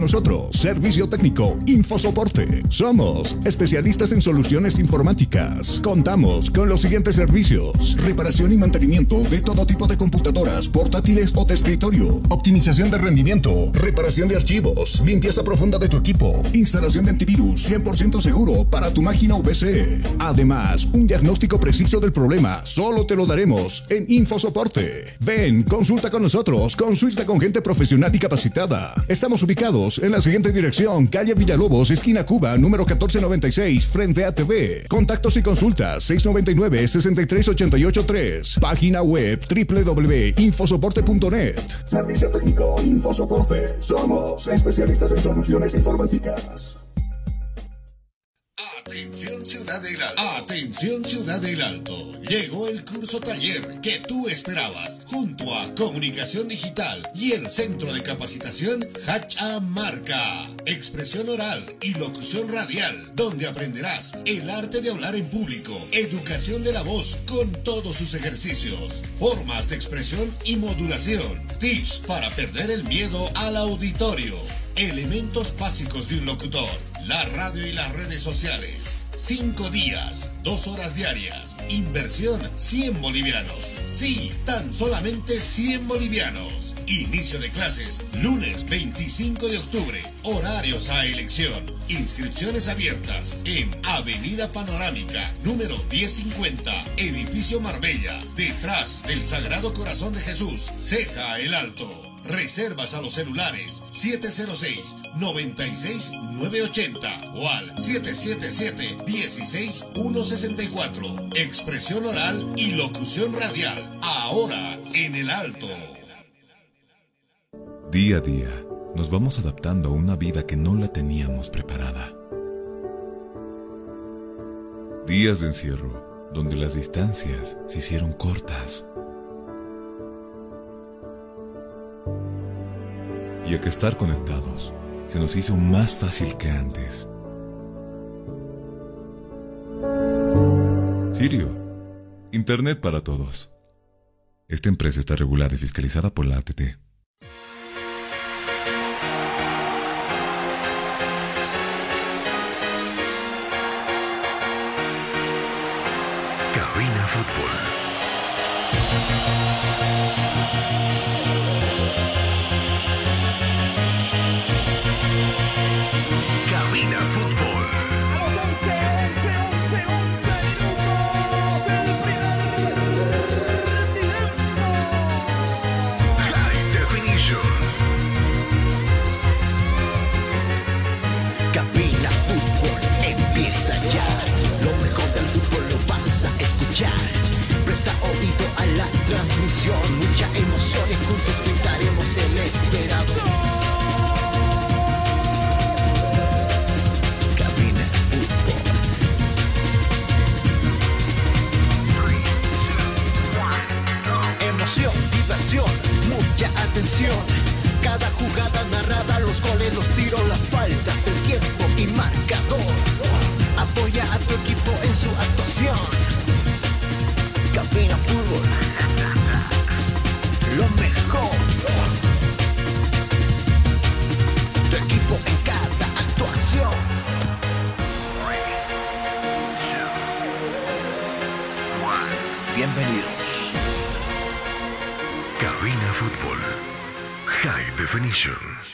Nosotros, Servicio Técnico, Infosoporte. Somos especialistas en soluciones informáticas. Contamos con los siguientes servicios: reparación y mantenimiento de todo tipo de computadoras, portátiles o de escritorio, optimización de rendimiento, reparación de archivos, limpieza profunda de tu equipo, instalación de antivirus 100% seguro para tu máquina VC. Además, un diagnóstico preciso del problema solo te lo daremos en Infosoporte. Ven, consulta con nosotros, consulta con gente profesional y capacitada. Estamos ubicados en la siguiente dirección, calle Villalobos, esquina Cuba, número 1496, frente a TV. Contactos y consultas 699-63883. Página web www.infosoporte.net. Servicio técnico Infosoporte. Somos especialistas en soluciones informáticas. Atención Ciudad del Alto. Atención Ciudad del Alto. Llegó el curso taller que tú esperabas junto a Comunicación Digital y el Centro de Capacitación Hacha Marca. Expresión oral y locución radial, donde aprenderás el arte de hablar en público, educación de la voz con todos sus ejercicios, formas de expresión y modulación, tips para perder el miedo al auditorio, elementos básicos de un locutor la radio y las redes sociales. Cinco días, dos horas diarias. Inversión 100 bolivianos. Sí, tan solamente 100 bolivianos. Inicio de clases lunes 25 de octubre. Horarios a elección. Inscripciones abiertas en Avenida Panorámica, número 1050, Edificio Marbella, detrás del Sagrado Corazón de Jesús, Ceja el Alto. Reservas a los celulares 706-96980 o al 777-16164. Expresión oral y locución radial. Ahora en el alto. Día a día nos vamos adaptando a una vida que no la teníamos preparada. Días de encierro donde las distancias se hicieron cortas y que estar conectados se nos hizo más fácil que antes. Sirio, Internet para todos. Esta empresa está regulada y fiscalizada por la ATT. Cabina Fútbol. Cada jugada narrada, los goles, los tiros, las faltas, el tiempo y marcador. Apoya a tu equipo en su actuación. Cabina Fútbol. Lo mejor. Tu equipo en cada actuación. Definition.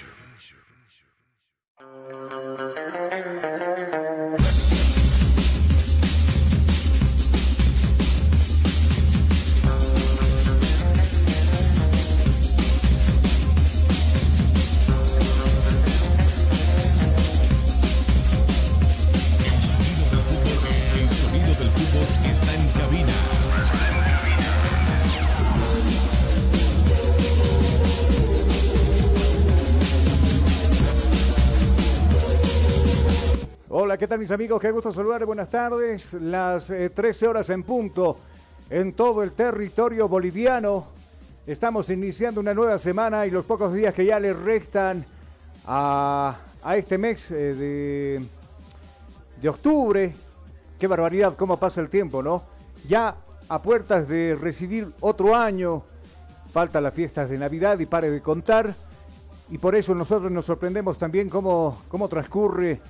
¿Qué tal mis amigos? Qué gusto saludar, buenas tardes. Las 13 eh, horas en punto en todo el territorio boliviano. Estamos iniciando una nueva semana y los pocos días que ya le restan a, este mes eh, de, de octubre. Qué barbaridad, cómo pasa el tiempo, ¿no? Ya a puertas de recibir otro año, falta las fiestas de Navidad y pare de contar. Y por eso nosotros nos sorprendemos también cómo, cómo transcurre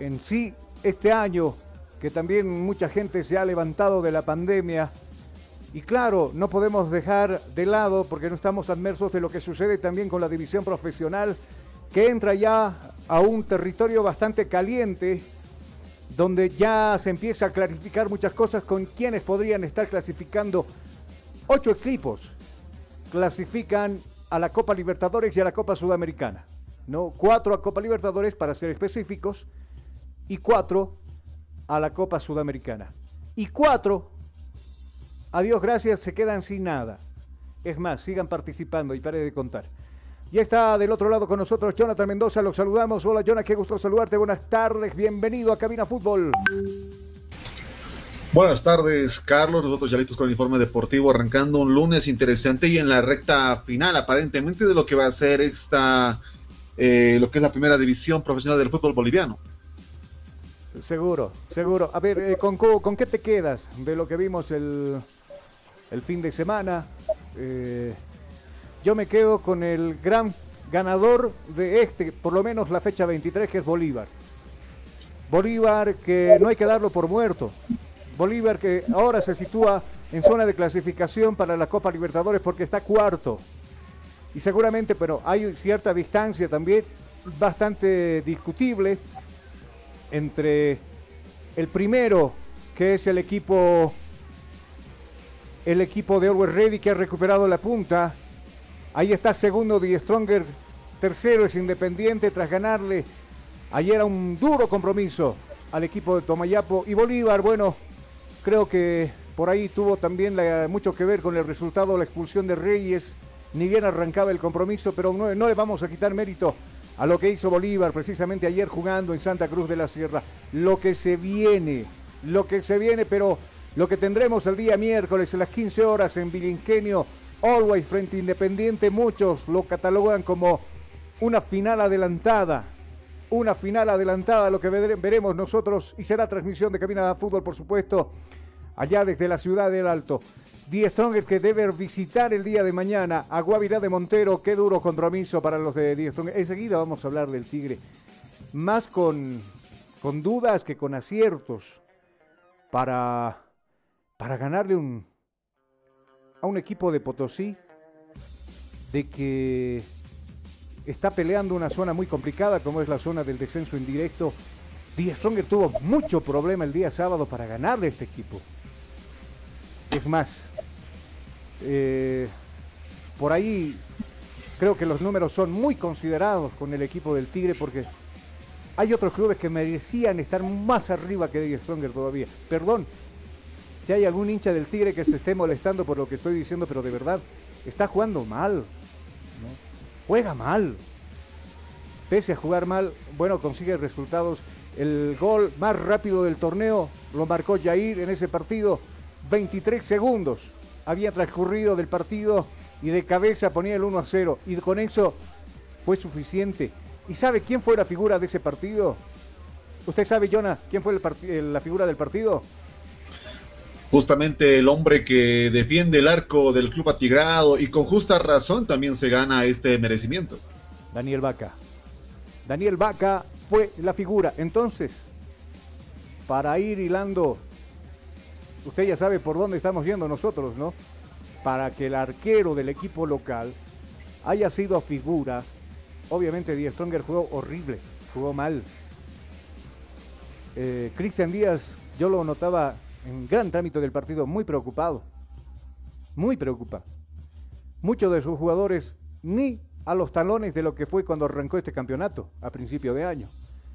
en sí este año, que también mucha gente se ha levantado de la pandemia. Y claro, no podemos dejar de lado, porque no estamos admersos de lo que sucede también con la división profesional, que entra ya a un territorio bastante caliente, donde ya se empieza a clarificar muchas cosas con quienes podrían estar clasificando. Ocho equipos clasifican a la Copa Libertadores y a la Copa Sudamericana. ¿no? Cuatro a Copa Libertadores, para ser específicos, y cuatro a la Copa Sudamericana. Y cuatro, a Dios gracias, se quedan sin nada. Es más, sigan participando y pare de contar. Ya está del otro lado con nosotros Jonathan Mendoza, los saludamos. Hola Jonathan, qué gusto saludarte, buenas tardes, bienvenido a Cabina Fútbol. Buenas tardes, Carlos. Nosotros ya listos con el informe deportivo, arrancando un lunes interesante y en la recta final, aparentemente, de lo que va a ser esta, eh, lo que es la primera división profesional del fútbol boliviano. Seguro, seguro. A ver, eh, ¿con, ¿con, qué te quedas de lo que vimos el, el fin de semana? Eh, yo me quedo con el gran ganador de este, por lo menos la fecha 23, que es Bolívar. Bolívar que no hay que darlo por muerto. Bolívar que ahora se sitúa en zona de clasificación para la Copa Libertadores porque está cuarto. Y seguramente, pero hay cierta distancia también bastante discutible entre el primero, que es el equipo el equipo de Orwell Ready que ha recuperado la punta. Ahí está segundo Die Stronger, tercero es Independiente tras ganarle ayer a un duro compromiso al equipo de Tomayapo y Bolívar, bueno, Creo que por ahí tuvo también mucho que ver con el resultado de la expulsión de Reyes. Ni bien arrancaba el compromiso, pero no le vamos a quitar mérito a lo que hizo Bolívar precisamente ayer jugando en Santa Cruz de la Sierra. Lo que se viene, lo que se viene, pero lo que tendremos el día miércoles a las 15 horas en Vilingenio, Always frente Independiente, muchos lo catalogan como una final adelantada. Una final adelantada, lo que veremos nosotros, y será transmisión de Cabina de Fútbol, por supuesto, allá desde la ciudad del Alto. Die Stronger que debe visitar el día de mañana a Guavirá de Montero. Qué duro compromiso para los de Die Stronger. Enseguida vamos a hablar del Tigre. Más con, con dudas que con aciertos para, para ganarle a un equipo de Potosí de que está peleando una zona muy complicada como es la zona del descenso indirecto. Die Stronger tuvo mucho problema el día sábado para ganarle a este equipo. Es más, eh, por ahí creo que los números son muy considerados con el equipo del Tigre porque hay otros clubes que merecían estar más arriba que Die Stronger todavía. Perdón, si hay algún hincha del Tigre que se esté molestando por lo que estoy diciendo, pero de verdad está jugando mal. Juega mal. Pese a jugar mal, bueno, consigue resultados. El gol más rápido del torneo lo marcó Jair en ese partido 23 segundos había transcurrido del partido y de cabeza ponía el 1 a 0 y con eso fue suficiente. ¿Y sabe quién fue la figura de ese partido? ¿Usted sabe, Jonah, quién fue la figura del partido? Justamente el hombre que defiende el arco del club atigrado y con justa razón también se gana este merecimiento. Daniel Vaca. Daniel Vaca fue la figura. Entonces, para ir hilando usted ya sabe por dónde estamos yendo nosotros, ¿no? Para que el arquero del equipo local haya sido figura. Obviamente Die Stronger jugó horrible, jugó mal. Eh, Cristian Díaz, yo lo notaba en gran trámite del partido, muy preocupado. Muy preocupado. Muchos de sus jugadores ni a los talones de lo que fue cuando arrancó este campeonato a principio de año.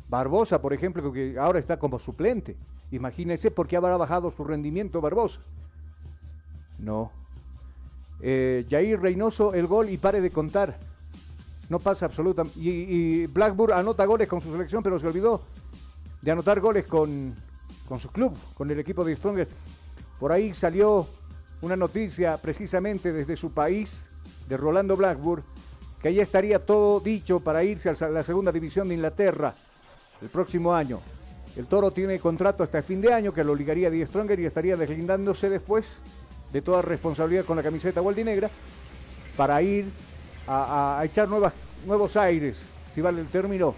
Barbosa, por ejemplo, que ahora está como suplente. Imagínense por qué habrá bajado su rendimiento Barbosa. No. Eh, Jair Reynoso, el gol y pare de contar. No pasa absolutamente. Y, Blackburn anota goles con su selección, pero se olvidó de anotar goles con, con su club, con el equipo de Stronger. Por ahí salió una noticia precisamente desde su país, de Rolando Blackburn, que ahí estaría todo dicho para irse a la segunda división de Inglaterra el próximo año. El Toro tiene contrato hasta el fin de año que lo ligaría a Die Stronger y estaría deslindándose después de toda responsabilidad con la camiseta negra para ir a, echar nuevas, nuevos aires, si vale el término,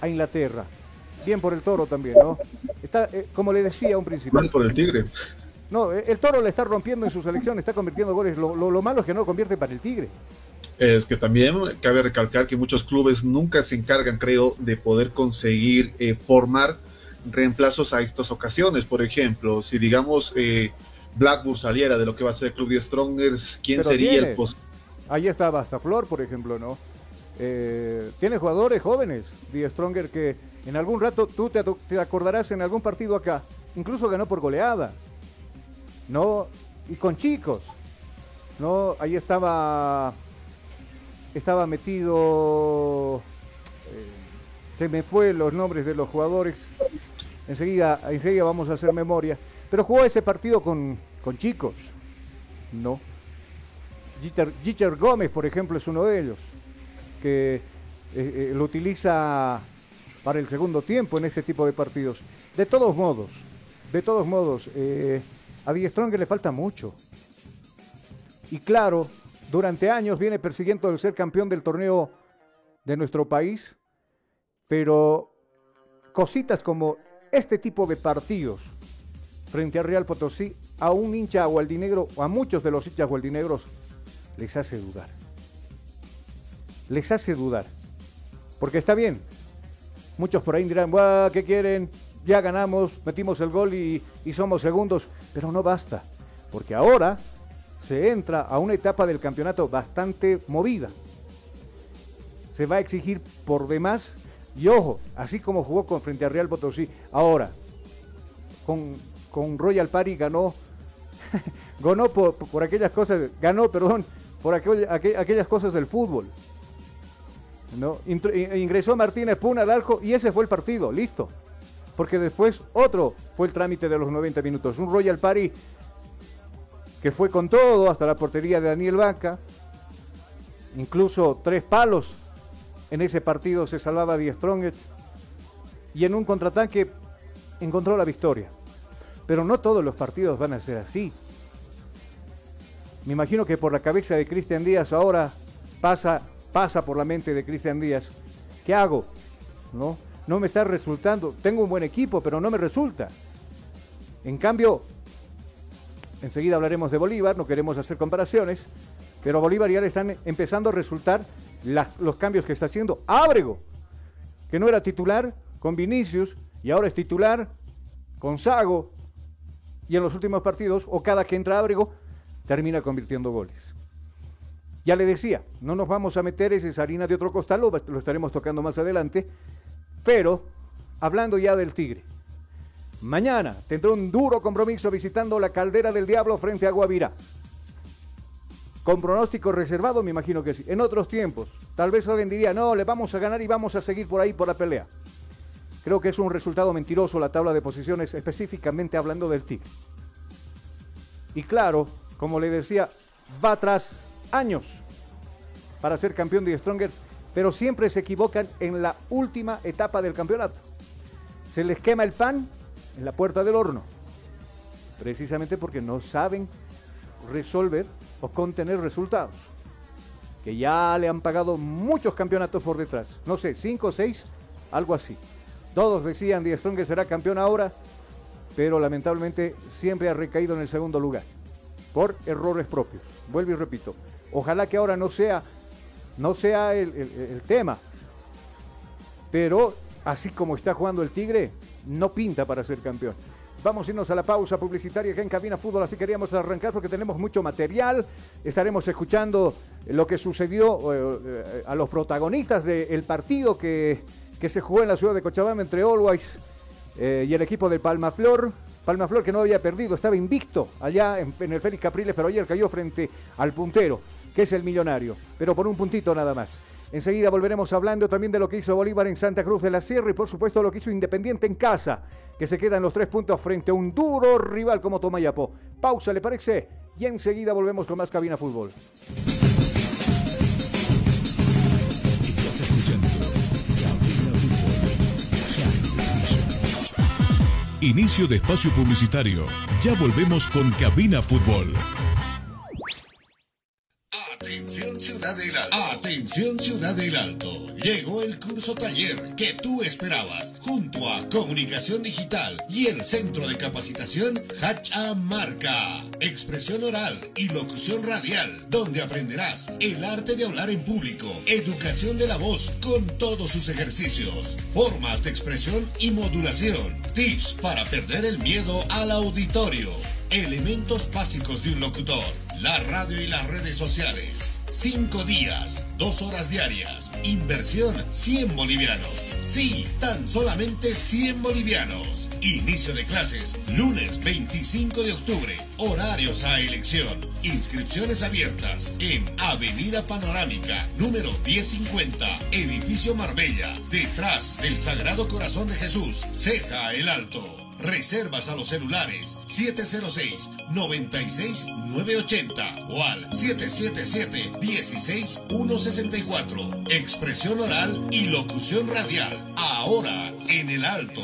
a Inglaterra. Bien por el toro también, ¿no? Está, eh, como le decía a un principio. Mal por el tigre. No, eh, el toro le está rompiendo en su selección, está convirtiendo goles. Lo, lo, malo es que no lo convierte para el tigre. Es que también cabe recalcar que muchos clubes nunca se encargan, creo, de poder conseguir eh, formar reemplazos a estas ocasiones. Por ejemplo, si digamos eh, Blackburn saliera de lo que va a ser el Club de Strongers, ¿quién sería el post? Ahí está Bastaflor, por ejemplo, ¿no? Eh, tiene jugadores jóvenes, Die Stronger, que en algún rato tú te, te, acordarás en algún partido acá, incluso ganó por goleada, ¿no? Y con chicos, ¿no? Ahí estaba, estaba metido, eh, se me fue los nombres de los jugadores, enseguida, enseguida vamos a hacer memoria, pero jugó ese partido con, con chicos, ¿no? Jitter Gómez, por ejemplo, es uno de ellos, que eh, eh, lo utiliza para el segundo tiempo en este tipo de partidos. De todos modos, de todos modos, a Die Strong le falta mucho. Y claro, durante años viene persiguiendo el ser campeón del torneo de nuestro país, pero cositas como este tipo de partidos frente a Real Potosí, a un hincha gualdinegro, o a muchos de los hinchas gualdinegros, les hace dudar. Les hace dudar. Porque está bien. Muchos por ahí dirán, ¿qué quieren? Ya ganamos, metimos el gol y, y somos segundos. Pero no basta. Porque ahora se entra a una etapa del campeonato bastante movida. Se va a exigir por demás. Y ojo, así como jugó con frente a Real Potosí, ahora con, con Royal Party ganó, ganó por, por, aquellas cosas, ganó, perdón, por aquellas cosas del fútbol. ¿no? Ingresó Martínez Puna al y ese fue el partido, listo. Porque después otro fue el trámite de los 90 minutos. Un Royal Party que fue con todo hasta la portería de Daniel Vaca. Incluso tres palos en ese partido se salvaba Die Strongest. Y en un contraataque encontró la victoria. Pero no todos los partidos van a ser así. Me imagino que por la cabeza de Cristian Díaz ahora pasa, pasa por la mente de Cristian Díaz. ¿Qué hago? ¿No? No me está resultando. Tengo un buen equipo, pero no me resulta. En cambio, enseguida hablaremos de Bolívar, no queremos hacer comparaciones, pero a Bolívar ya le están empezando a resultar los cambios que está haciendo. Ábrego, que no era titular con Vinicius y ahora es titular con Sago. Y en los últimos partidos, o cada que entra Ábrego, termina convirtiendo goles. Ya le decía, no nos vamos a meter esa harina de otro costal, lo, lo estaremos tocando más adelante, pero hablando ya del Tigre. Mañana tendrá un duro compromiso visitando la Caldera del Diablo frente a Guavira. Con pronóstico reservado, me imagino que sí. En otros tiempos, tal vez alguien diría, no, le vamos a ganar y vamos a seguir por ahí por la pelea. Creo que es un resultado mentiroso la tabla de posiciones, específicamente hablando del Tigre. Y claro, como le decía, va atrás años para ser campeón de Strongers, pero siempre se equivocan en la última etapa del campeonato. Se les quema el pan en la puerta del horno, precisamente porque no saben resolver o contener resultados. Que ya le han pagado muchos campeonatos por detrás, no sé, cinco o seis, algo así. Todos decían Die Strongers será campeón ahora, pero lamentablemente siempre ha recaído en el segundo lugar por errores propios. Vuelvo y repito, ojalá que ahora no sea, no sea el, tema, pero así como está jugando el Tigre, no pinta para ser campeón. Vamos a irnos a la pausa publicitaria que en Cabina Fútbol, así queríamos arrancar porque tenemos mucho material. Estaremos escuchando lo que sucedió eh, eh, a los protagonistas del partido que, que, se jugó en la ciudad de Cochabamba entre Always eh, y el equipo del Palma Flor. Palma Flor que no había perdido, estaba invicto allá en, el Félix Capriles, pero ayer cayó frente al puntero, que es el millonario, pero por un puntito nada más. Enseguida volveremos hablando también de lo que hizo Bolívar en Santa Cruz de la Sierra y por supuesto lo que hizo Independiente en casa, que se quedan los tres puntos frente a un duro rival como Tomayapo. Pausa, ¿le parece? Y enseguida volvemos con más Cabina Fútbol. Inicio de espacio publicitario. Ya volvemos con Cabina Fútbol. Atención Ciudad de la Atención Ciudad del Alto. Llegó el curso taller que tú esperabas junto a Comunicación Digital y el Centro de Capacitación Hacha Marca. Expresión oral y locución radial, donde aprenderás el arte de hablar en público, educación de la voz con todos sus ejercicios, formas de expresión y modulación, tips para perder el miedo al auditorio, elementos básicos de un locutor, la radio y las redes sociales. Cinco días, dos horas diarias. Inversión 100 bolivianos. Sí, tan solamente 100 bolivianos. Inicio de clases lunes 25 de octubre. Horarios a elección. Inscripciones abiertas en Avenida Panorámica, número 1050, Edificio Marbella, detrás del Sagrado Corazón de Jesús, Ceja el Alto. Reservas a los celulares 706-96-980 o al 777-16164. Expresión oral y locución radial. Ahora en el alto.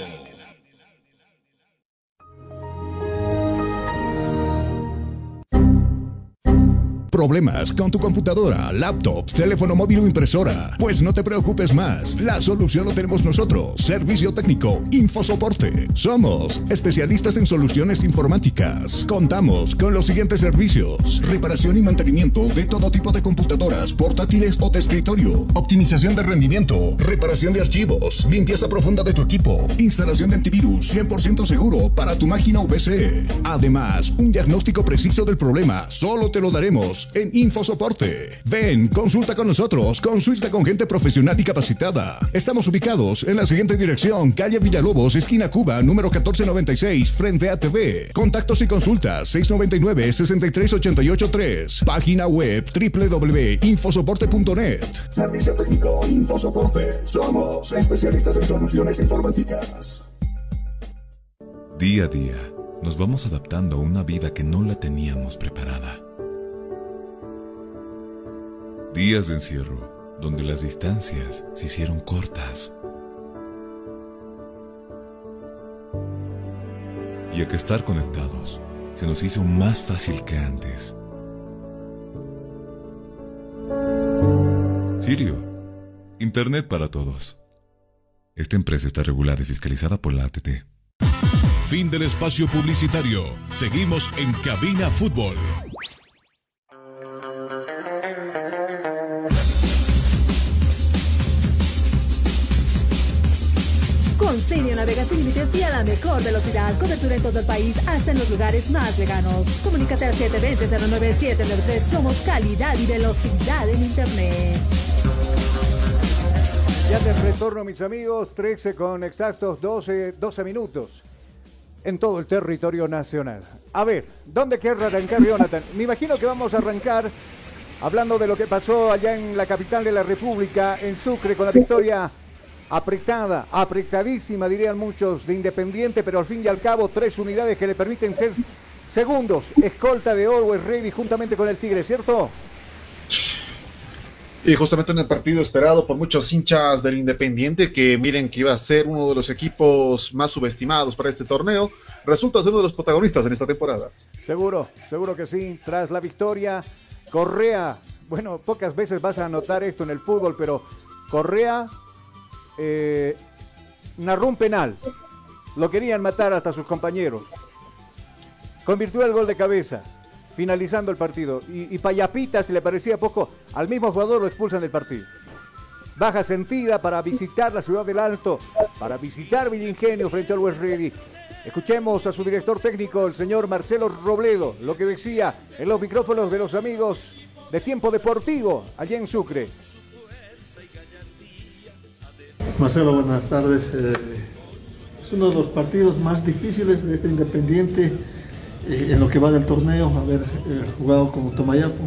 ¿Problemas con tu computadora, laptop, teléfono móvil o impresora? Pues no te preocupes más. La solución lo tenemos nosotros. Servicio técnico, Infosoporte. Somos especialistas en soluciones informáticas. Contamos con los siguientes servicios: reparación y mantenimiento de todo tipo de computadoras, portátiles o de escritorio, optimización de rendimiento, reparación de archivos, limpieza profunda de tu equipo, instalación de antivirus 100% seguro para tu máquina VC. Además, un diagnóstico preciso del problema solo te lo daremos en InfoSoporte. Ven, consulta con nosotros, consulta con gente profesional y capacitada. Estamos ubicados en la siguiente dirección, calle Villalobos, esquina Cuba, número 1496, frente a TV. Contactos y consultas 699-63883. Página web www.infosoporte.net. Servicio técnico Infosoporte. Somos especialistas en soluciones informáticas. Día a día, nos vamos adaptando a una vida que no la teníamos preparada. Días de encierro, donde las distancias se hicieron cortas. Y a que estar conectados se nos hizo más fácil que antes. Sirio, Internet para todos. Esta empresa está regulada y fiscalizada por la ATT. Fin del espacio publicitario. Seguimos en Cabina Fútbol. Navega sin límites y a la mejor velocidad. Cobertura en todo el país, hasta en los lugares más lejanos. Comunícate al 720-09793. Somos calidad y velocidad en Internet. Ya de retorno, mis amigos, 13 con exactos 12, 12 minutos en todo el territorio nacional. A ver, ¿dónde quiere arrancar Jonathan? Me imagino que vamos a arrancar hablando de lo que pasó allá en la capital de la República, en Sucre, con la victoria apretada, apretadísima, dirían muchos, de Independiente, pero al fin y al cabo tres unidades que le permiten ser segundos, escolta de Always Ready juntamente con el Tigre, ¿cierto? Y justamente en el partido esperado por muchos hinchas del Independiente, que miren que iba a ser uno de los equipos más subestimados para este torneo, resulta ser uno de los protagonistas en esta temporada. Seguro, seguro que sí. Tras la victoria, Correa, bueno, pocas veces vas a notar esto en el fútbol, pero Correa eh, narró un penal. Lo querían matar hasta sus compañeros. Convirtió el gol de cabeza finalizando el partido. Y, y Payapita, si le parecía poco, al mismo jugador lo expulsan del partido. Baja sentida para visitar la ciudad del Alto, para visitar Villingenio frente al West Ready. Escuchemos a su director técnico, el señor Marcelo Robledo, lo que decía en los micrófonos de los amigos de Tiempo Deportivo, allá en Sucre. Marcelo, buenas tardes. Eh, es uno de los partidos más difíciles de este Independiente eh, en lo que va del torneo, haber eh, jugado con Tomayapo.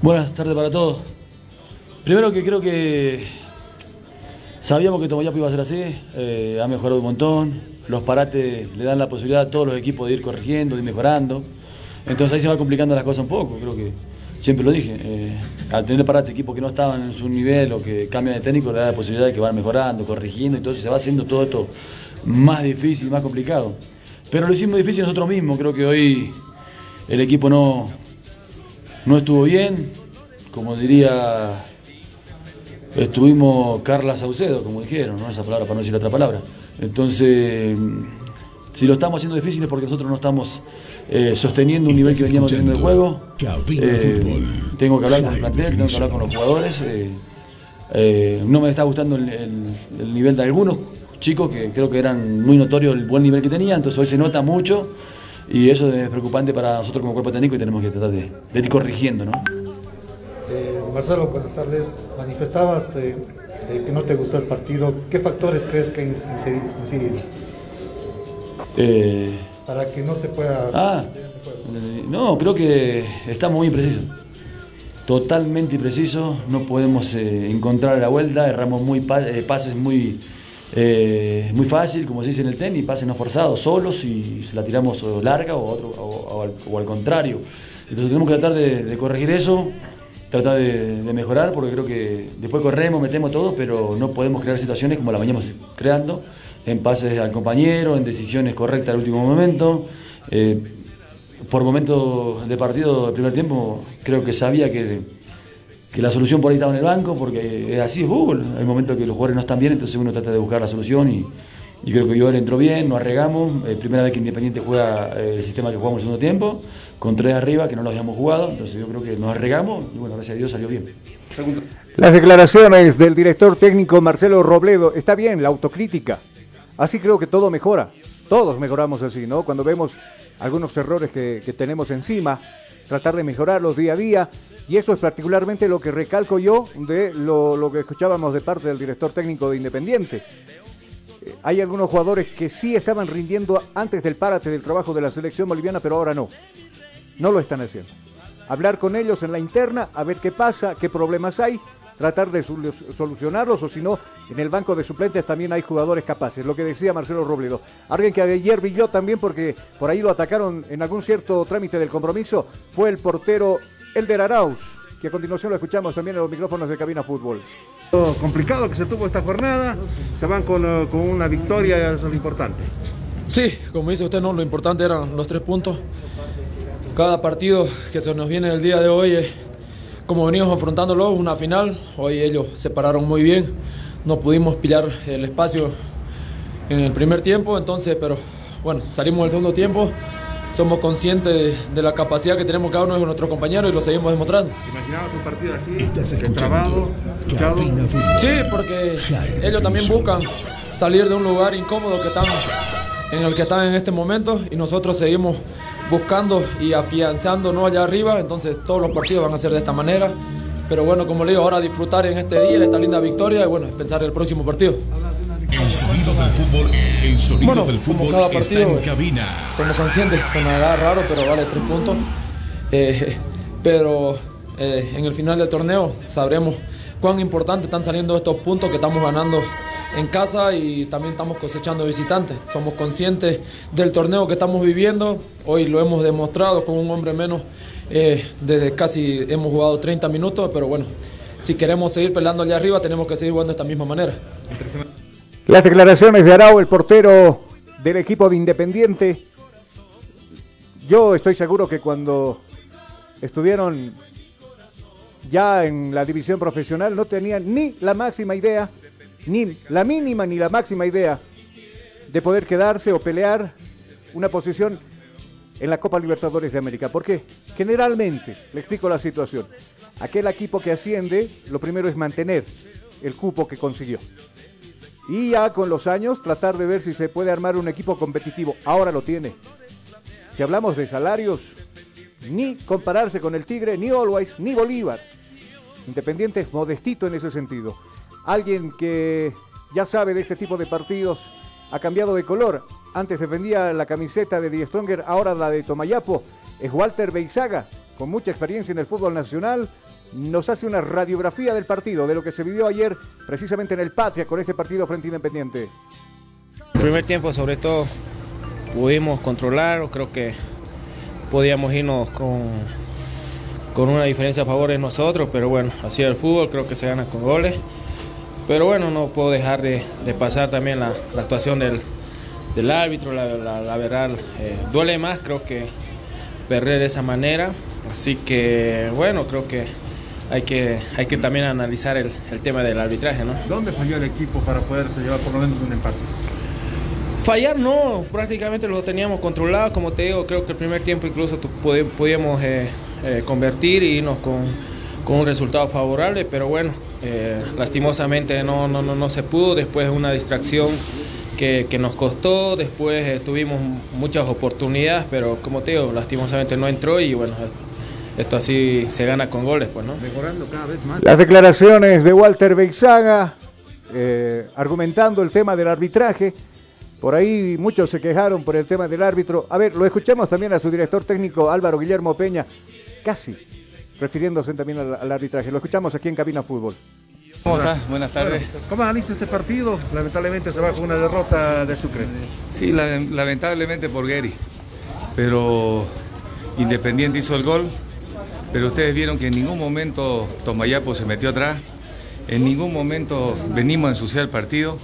Buenas tardes para todos. Primero que creo que sabíamos que Tomayapo iba a ser así, ha mejorado un montón, los parates le dan la posibilidad a todos los equipos de ir corrigiendo, de mejorando, entonces ahí se va complicando las cosas un poco, creo que siempre lo dije, eh, al tener parate equipos que no estaban en su nivel o que cambian de técnico le da la posibilidad de que van mejorando, corrigiendo, entonces se va haciendo todo esto más difícil, más complicado. Pero lo hicimos difícil nosotros mismos, creo que hoy el equipo no, no estuvo bien, como diría estuvimos Carla Saucedo, como dijeron, ¿no? esa palabra para no decir otra palabra. Entonces, si lo estamos haciendo difícil es porque nosotros no estamos eh, sosteniendo un nivel que veníamos teniendo de juego. Eh, tengo que hablar con el plantel, tengo que hablar con los jugadores. Eh, no me está gustando el, el, nivel de algunos chicos que creo que eran muy notorios el buen nivel que tenían, entonces hoy se nota mucho y eso es preocupante para nosotros como cuerpo técnico y tenemos que tratar de, ir corrigiendo. ¿no? Marcelo, buenas tardes. Manifestabas que no te gustó el partido. ¿Qué factores crees que inciden? Eh, Para que no se pueda... Ah, no, creo que está muy impreciso. Totalmente impreciso, no podemos eh, encontrar la vuelta, erramos muy eh, pases muy, muy fácil, como se dice en el tenis, pases no forzados, solos y se la tiramos larga o, otro, o, al, contrario. Entonces tenemos que tratar de, corregir eso, tratar de, de, mejorar, porque creo que después corremos, metemos todo, pero no podemos crear situaciones como la veníamos creando en pases al compañero, en decisiones correctas al último momento. Eh, por momentos de partido del primer tiempo, creo que sabía que, que, la solución por ahí estaba en el banco, porque es así es fútbol. Hay momentos que los jugadores no están bien, entonces uno trata de buscar la solución y, creo que yo entró bien, no arregamos. Eh, primera vez que Independiente juega eh, el sistema que jugamos en el segundo tiempo, con tres arriba que no lo habíamos jugado, entonces yo creo que nos arregamos y bueno, gracias a Dios salió bien. Las declaraciones del director técnico Marcelo Robledo, está bien, la autocrítica, Así creo que todo mejora. Todos mejoramos así, ¿no? Cuando vemos algunos errores que, tenemos encima, tratar de mejorarlos día a día. Y eso es particularmente lo que recalco yo de lo, que escuchábamos de parte del director técnico de Independiente. Eh, hay algunos jugadores que sí estaban rindiendo antes del párate del trabajo de la selección boliviana, pero ahora no. No lo están haciendo. Hablar con ellos en la interna, a ver qué pasa, qué problemas hay tratar de solucionarlos o si no, en el banco de suplentes también hay jugadores capaces. Lo que decía Marcelo Robledo. Alguien que ayer vi yo también porque por ahí lo atacaron en algún cierto trámite del compromiso fue el portero Elder Arauz, que a continuación lo escuchamos también en los micrófonos de Cabina Fútbol. Complicado que se tuvo esta jornada, se van con, eh, con una victoria, eso es lo importante. Sí, como dice usted, no, lo importante eran los tres puntos. Cada partido que se nos viene el día de hoy es como venimos afrontándolo, una final, hoy ellos se pararon muy bien, no pudimos pillar el espacio en el primer tiempo, entonces, pero bueno, salimos del segundo tiempo, somos conscientes de, la capacidad que tenemos cada uno de nuestros compañeros y lo seguimos demostrando. ¿Imaginabas un partido así, trabado, Sí, porque ellos también buscan salir de un lugar incómodo que están, en el que están en este momento y nosotros seguimos buscando y afianzándonos allá arriba, entonces todos los partidos van a ser de esta manera. Pero bueno, como le digo, ahora disfrutar en este día esta linda victoria y bueno, pensar en el próximo partido. El sonido del fútbol, el sonido bueno, del fútbol cada partido, está en cabina. Somos conscientes, se me da raro, pero vale tres puntos. Eh, pero eh, en el final del torneo sabremos cuán importante están saliendo estos puntos que estamos ganando en casa y también estamos cosechando visitantes. Somos conscientes del torneo que estamos viviendo, hoy lo hemos demostrado con un hombre menos, eh, desde casi hemos jugado 30 minutos, pero bueno, si queremos seguir peleando allá arriba tenemos que seguir jugando de esta misma manera. Las declaraciones de Arau, el portero del equipo de Independiente, yo estoy seguro que cuando estuvieron ya en la división profesional no tenían ni la máxima idea ni la mínima ni la máxima idea de poder quedarse o pelear una posición en la Copa Libertadores de América. Porque generalmente, le explico la situación, aquel equipo que asciende, lo primero es mantener el cupo que consiguió. Y ya con los años tratar de ver si se puede armar un equipo competitivo. Ahora lo tiene. Si hablamos de salarios, ni compararse con el Tigre, ni Always, ni Bolívar. Independiente es modestito en ese sentido alguien que ya sabe de este tipo de partidos, ha cambiado de color. Antes defendía la camiseta de Die Stronger, ahora la de Tomayapo. Es Walter Beizaga, con mucha experiencia en el fútbol nacional. Nos hace una radiografía del partido, de lo que se vivió ayer precisamente en el Patria con este partido frente Independiente. El primer tiempo, sobre todo, pudimos controlar, creo que podíamos irnos con, con una diferencia a favor de nosotros, pero bueno, así el fútbol, creo que se gana con goles. Pero bueno, no puedo dejar de, pasar también la, actuación del, árbitro, la, verdad, eh, duele más creo que perder de esa manera. Así que bueno, creo que hay que, hay que también analizar el, el tema del arbitraje, ¿no? ¿Dónde falló el equipo para poderse llevar por lo menos un empate? Fallar no, prácticamente lo teníamos controlado, como te digo, creo que el primer tiempo incluso podíamos eh, eh, convertir y irnos con, con, un resultado favorable, pero bueno, eh, lastimosamente no, no, no, no, se pudo, después una distracción que, que nos costó, después tuvimos muchas oportunidades, pero como te digo, lastimosamente no entró y bueno, esto así se gana con goles, pues, ¿no? Mejorando cada vez más. Las declaraciones de Walter Beizaga, argumentando el tema del arbitraje. Por ahí muchos se quejaron por el tema del árbitro. A ver, lo escuchamos también a su director técnico Álvaro Guillermo Peña, casi refiriéndose también al, arbitraje. Lo escuchamos aquí en Cabina Fútbol. ¿Cómo está? Buenas tardes. ¿Cómo analiza este partido? Lamentablemente se va con una derrota de Sucre. Sí, lamentablemente por Gary. Pero Independiente hizo el gol. Pero ustedes vieron que en ningún momento Tomayapo se metió atrás. En ningún momento venimos a ensuciar el partido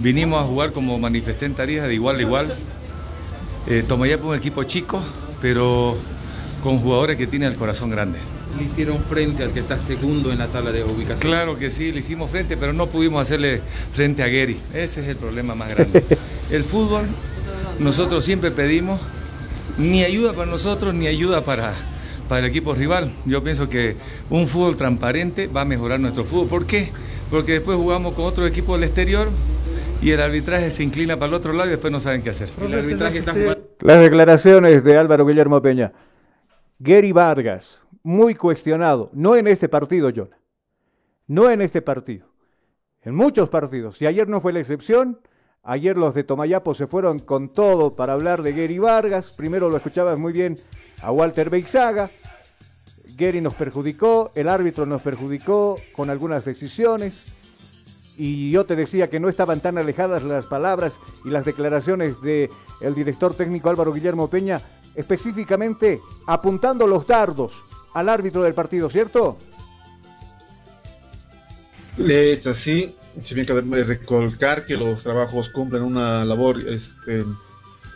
Vinimos a jugar como manifesté en Tarija de igual a igual. Eh, Tomayapo es un equipo chico, pero con jugadores que tienen el corazón grande. ¿Le hicieron frente al que está segundo en la tabla de ubicación? Claro que sí, le hicimos frente, pero no pudimos hacerle frente a Gary. Ese es el problema más grande. El fútbol, nosotros siempre pedimos ni ayuda para nosotros ni ayuda para, para el equipo rival. Yo pienso que un fútbol transparente va a mejorar nuestro fútbol. ¿Por qué? Porque después jugamos con otro equipo del exterior y el arbitraje se inclina para el otro lado y después no saben qué hacer. Las declaraciones de Álvaro Guillermo Peña. Gary Vargas, muy cuestionado, no en este partido, John. No en este partido. En muchos partidos. Y ayer no fue la excepción. Ayer los de Tomayapo se fueron con todo para hablar de Gary Vargas. Primero lo escuchabas muy bien a Walter Beixaga. Gary nos perjudicó, el árbitro nos perjudicó con algunas decisiones y yo te decía que no estaban tan alejadas las palabras y las declaraciones del el director técnico Álvaro Guillermo Peña, específicamente apuntando los dardos al árbitro del partido, ¿cierto? Es así, si bien que recalcar que los trabajos cumplen una labor este,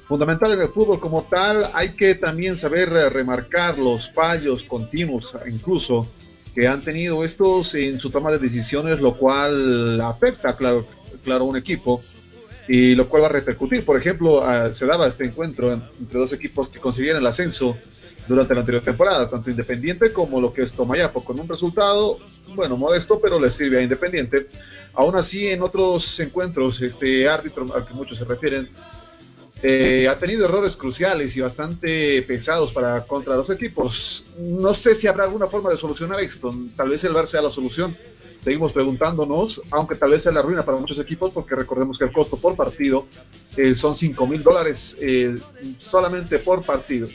fundamental en el fútbol como tal, hay que también saber remarcar los fallos continuos, incluso que han tenido estos en su toma de decisiones, lo cual afecta, claro, claro, un equipo y lo cual va a repercutir. Por ejemplo, se daba este encuentro entre dos equipos que consiguieron el ascenso durante la anterior temporada, tanto Independiente como lo que es Tomayapo, con un resultado, bueno, modesto, pero le sirve a Independiente. Aún así, en otros encuentros, este árbitro al que muchos se refieren, eh, ha tenido errores cruciales y bastante pesados para contra los equipos. No sé si habrá alguna forma de solucionar esto. Tal vez el VAR sea la solución. Seguimos preguntándonos, aunque tal vez sea la ruina para muchos equipos, porque recordemos que el costo por partido eh, son 5 mil dólares eh, solamente por partido.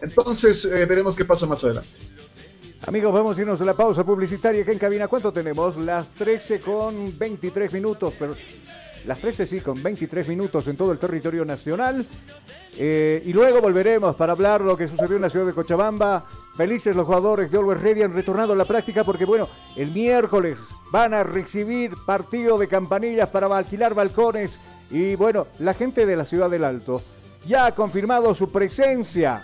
Entonces, veremos qué pasa más adelante. Amigos, vamos a irnos a la pausa publicitaria en cabina. ¿Cuánto tenemos? Las 13 con 23 minutos. Las 13 sí, con 23 minutos en todo el territorio nacional. Eh, y luego volveremos para hablar lo que sucedió en la ciudad de Cochabamba. Felices los jugadores de Always Ready han retornado a la práctica porque, bueno, el miércoles van a recibir partido de campanillas para alquilar balcones. Y bueno, la gente de la ciudad del Alto ya ha confirmado su presencia.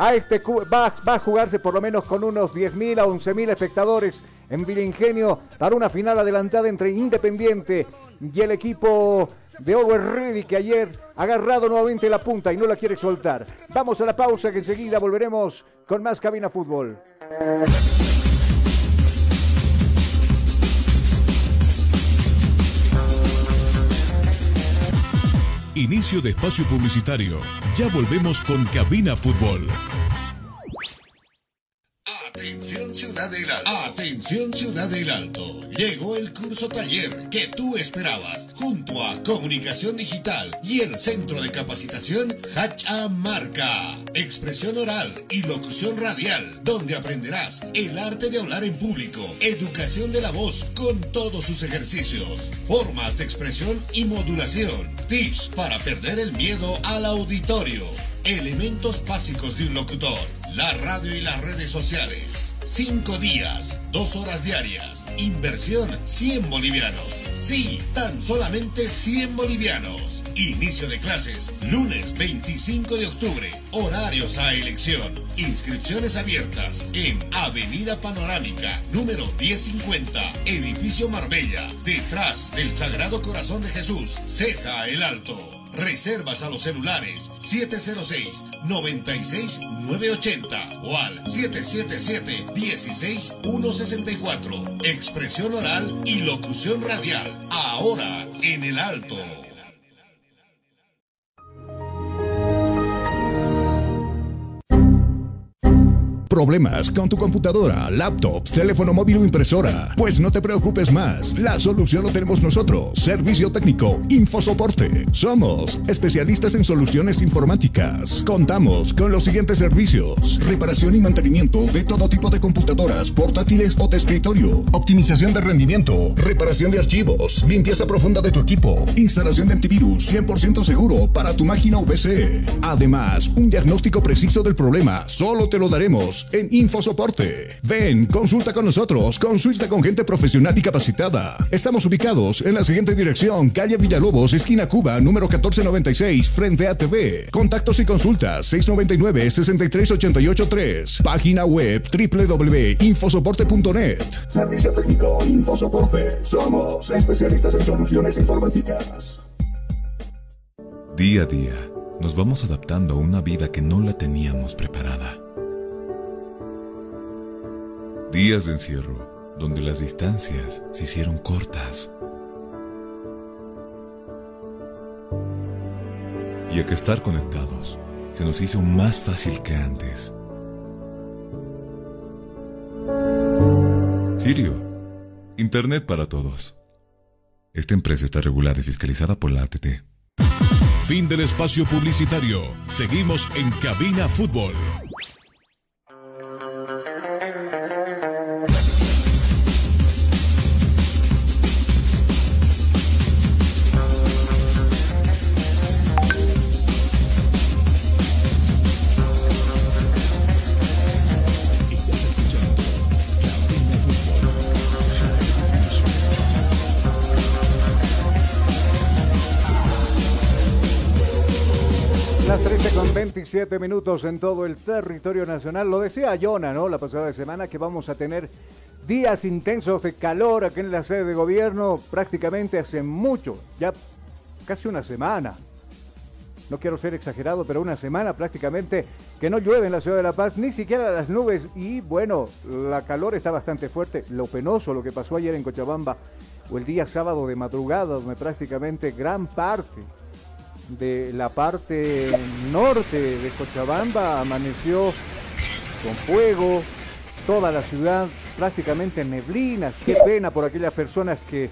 A este va, a jugarse por lo menos con unos 10.000 a 11.000 espectadores en Vilingenio para una final adelantada entre Independiente y el equipo de Ready que ayer ha agarrado nuevamente la punta y no la quiere soltar. Vamos a la pausa que enseguida volveremos con más Cabina Fútbol. Inicio de espacio publicitario. Ya volvemos con Cabina Fútbol. Atención Ciudad. Atención Ciudad del Alto. Llegó el curso taller que tú esperabas junto a Comunicación Digital y el Centro de Capacitación Hacha Marca. Expresión oral y locución radial, donde aprenderás el arte de hablar en público, educación de la voz con todos sus ejercicios, formas de expresión y modulación, tips para perder el miedo al auditorio, elementos básicos de un locutor la radio y las redes sociales. Cinco días, dos horas diarias. Inversión 100 bolivianos. Sí, tan solamente 100 bolivianos. Inicio de clases lunes 25 de octubre. Horarios a elección. Inscripciones abiertas en Avenida Panorámica, número 1050, Edificio Marbella, detrás del Sagrado Corazón de Jesús, Ceja el Alto. Reservas a los celulares 706-96-980 o al 777-16164. Expresión oral y locución radial. Ahora en el alto. ¿Problemas con tu computadora, laptop, teléfono móvil o impresora? Pues no te preocupes más. La solución lo tenemos nosotros. Servicio técnico, Infosoporte. Somos especialistas en soluciones informáticas. Contamos con los siguientes servicios: reparación y mantenimiento de todo tipo de computadoras, portátiles o de escritorio, optimización de rendimiento, reparación de archivos, limpieza profunda de tu equipo, instalación de antivirus 100% seguro para tu máquina VC. Además, un diagnóstico preciso del problema solo te lo daremos en Infosoporte. Ven, consulta con nosotros, consulta con gente profesional y capacitada. Estamos ubicados en la siguiente dirección, calle Villalobos, esquina Cuba, número 1496, frente a TV. Contactos y consultas 699-63883. Página web www.infosoporte.net. Servicio técnico Infosoporte. Somos especialistas en soluciones informáticas. Día a día, nos vamos adaptando a una vida que no la teníamos preparada. Días de encierro, donde las distancias se hicieron cortas. Y a que estar conectados se nos hizo más fácil que antes. Sirio, Internet para todos. Esta empresa está regulada y fiscalizada por la ATT. Fin del espacio publicitario. Seguimos en Cabina Fútbol. Las 13 con 27 minutos en todo el territorio nacional. Lo decía Jonah, ¿no? La pasada semana que vamos a tener días intensos de calor aquí en la sede de gobierno prácticamente hace mucho, ya casi una semana. No quiero ser exagerado, pero una semana prácticamente que no llueve en la ciudad de La Paz, ni siquiera las nubes. Y bueno, la calor está bastante fuerte. Lo penoso, lo que pasó ayer en Cochabamba, o el día sábado de madrugada, donde prácticamente gran parte de la parte norte de Cochabamba amaneció con fuego, toda la ciudad prácticamente en neblinas. Qué pena por aquellas personas que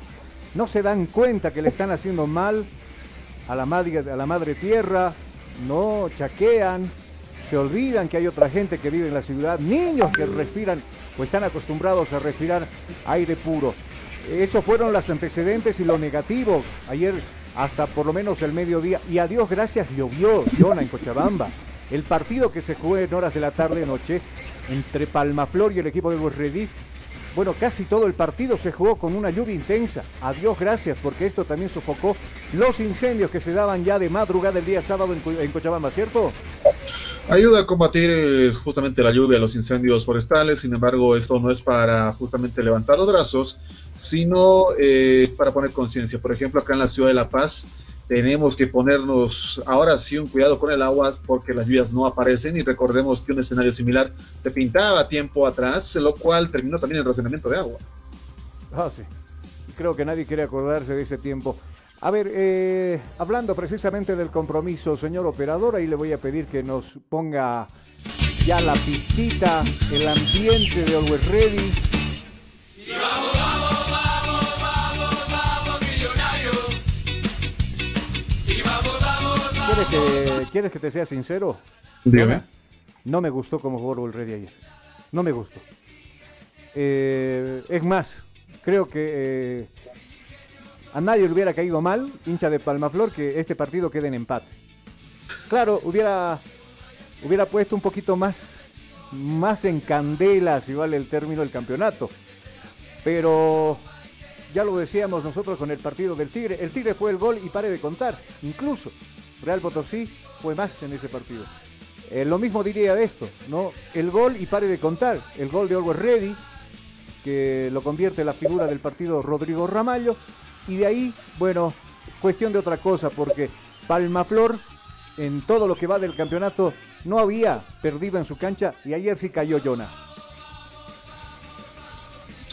no se dan cuenta que le están haciendo mal a la madre, a la madre tierra, no chaquean, se olvidan que hay otra gente que vive en la ciudad, niños que respiran o están acostumbrados a respirar aire puro. Esos fueron los antecedentes y lo negativo. Ayer hasta por lo menos el mediodía. Y a Dios gracias llovió, Yona, en Cochabamba. El partido que se jugó en horas de la tarde-noche entre Palmaflor y el equipo de Ready, bueno, casi todo el partido se jugó con una lluvia intensa. A Dios gracias, porque esto también sofocó los incendios que se daban ya de madrugada el día sábado en Cochabamba, ¿cierto? Ayuda a combatir eh, justamente la lluvia, los incendios forestales, sin embargo esto no es para justamente levantar los brazos, sino eh, es para poner conciencia. Por ejemplo, acá en la ciudad de La Paz tenemos que ponernos ahora sí un cuidado con el agua porque las lluvias no aparecen y recordemos que un escenario similar se pintaba tiempo atrás, lo cual terminó también en racionamiento de agua. Ah, sí. Y Creo que nadie quiere acordarse de ese tiempo. A ver, eh, hablando precisamente del compromiso, señor operador, ahí le voy a pedir que nos ponga ya la pistita, el ambiente de Always Ready. ¿Quieres que, ¿Quieres que te sea sincero? Dígame. No me gustó cómo jugó el Ready ayer. No me gustó. Eh, es más, creo que eh, a nadie le hubiera caído mal, hincha de Palmaflor, que este partido quede en empate. Claro, hubiera, hubiera puesto un poquito más, más en candela, si vale el término, el campeonato. pero ya lo decíamos nosotros con el partido del Tigre. El Tigre fue el gol y pare de contar. Incluso Real Potosí fue más en ese partido. Eh, lo mismo diría de esto, ¿no? El gol y pare de contar. El gol de Always Ready, que lo convierte en la figura del partido Rodrigo Ramallo. Y de ahí, bueno, cuestión de otra cosa, porque Palmaflor, en todo lo que va del campeonato, no había perdido en su cancha y ayer sí cayó Jonah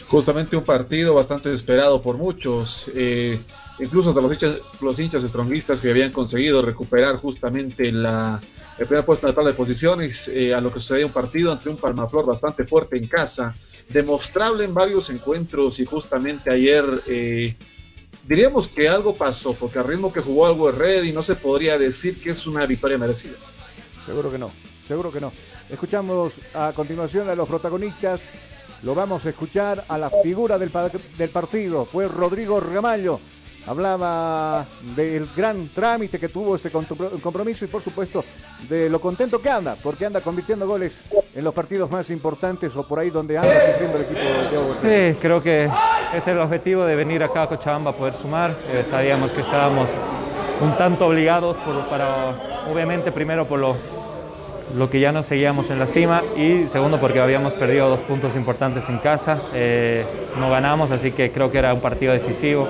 justamente un partido bastante esperado por muchos, eh, incluso hasta los hinchas, los hinchas strongistas que habían conseguido recuperar justamente la, el primer puesto en la tabla de posiciones, eh, a lo que sucedía un partido entre un Palmaflor bastante fuerte en casa, demostrable en varios encuentros y justamente ayer eh, diríamos que algo pasó, porque al ritmo que jugó algo Red y no se podría decir que es una victoria merecida. Seguro que no, seguro que no. Escuchamos a continuación a los protagonistas lo vamos a escuchar a la figura del, del partido. Fue Rodrigo Ramallo. Hablaba del gran trámite que tuvo este compromiso y por supuesto de lo contento que anda, porque anda convirtiendo goles en los partidos más importantes o por ahí donde anda sufriendo el equipo de Sí, creo que es el objetivo de venir acá a Cochabamba poder sumar. Eh, sabíamos que estábamos un tanto obligados para, obviamente primero por lo lo que ya no seguíamos en la cima y segundo porque habíamos perdido dos puntos importantes en casa, eh, no ganamos, así que creo que era un partido decisivo.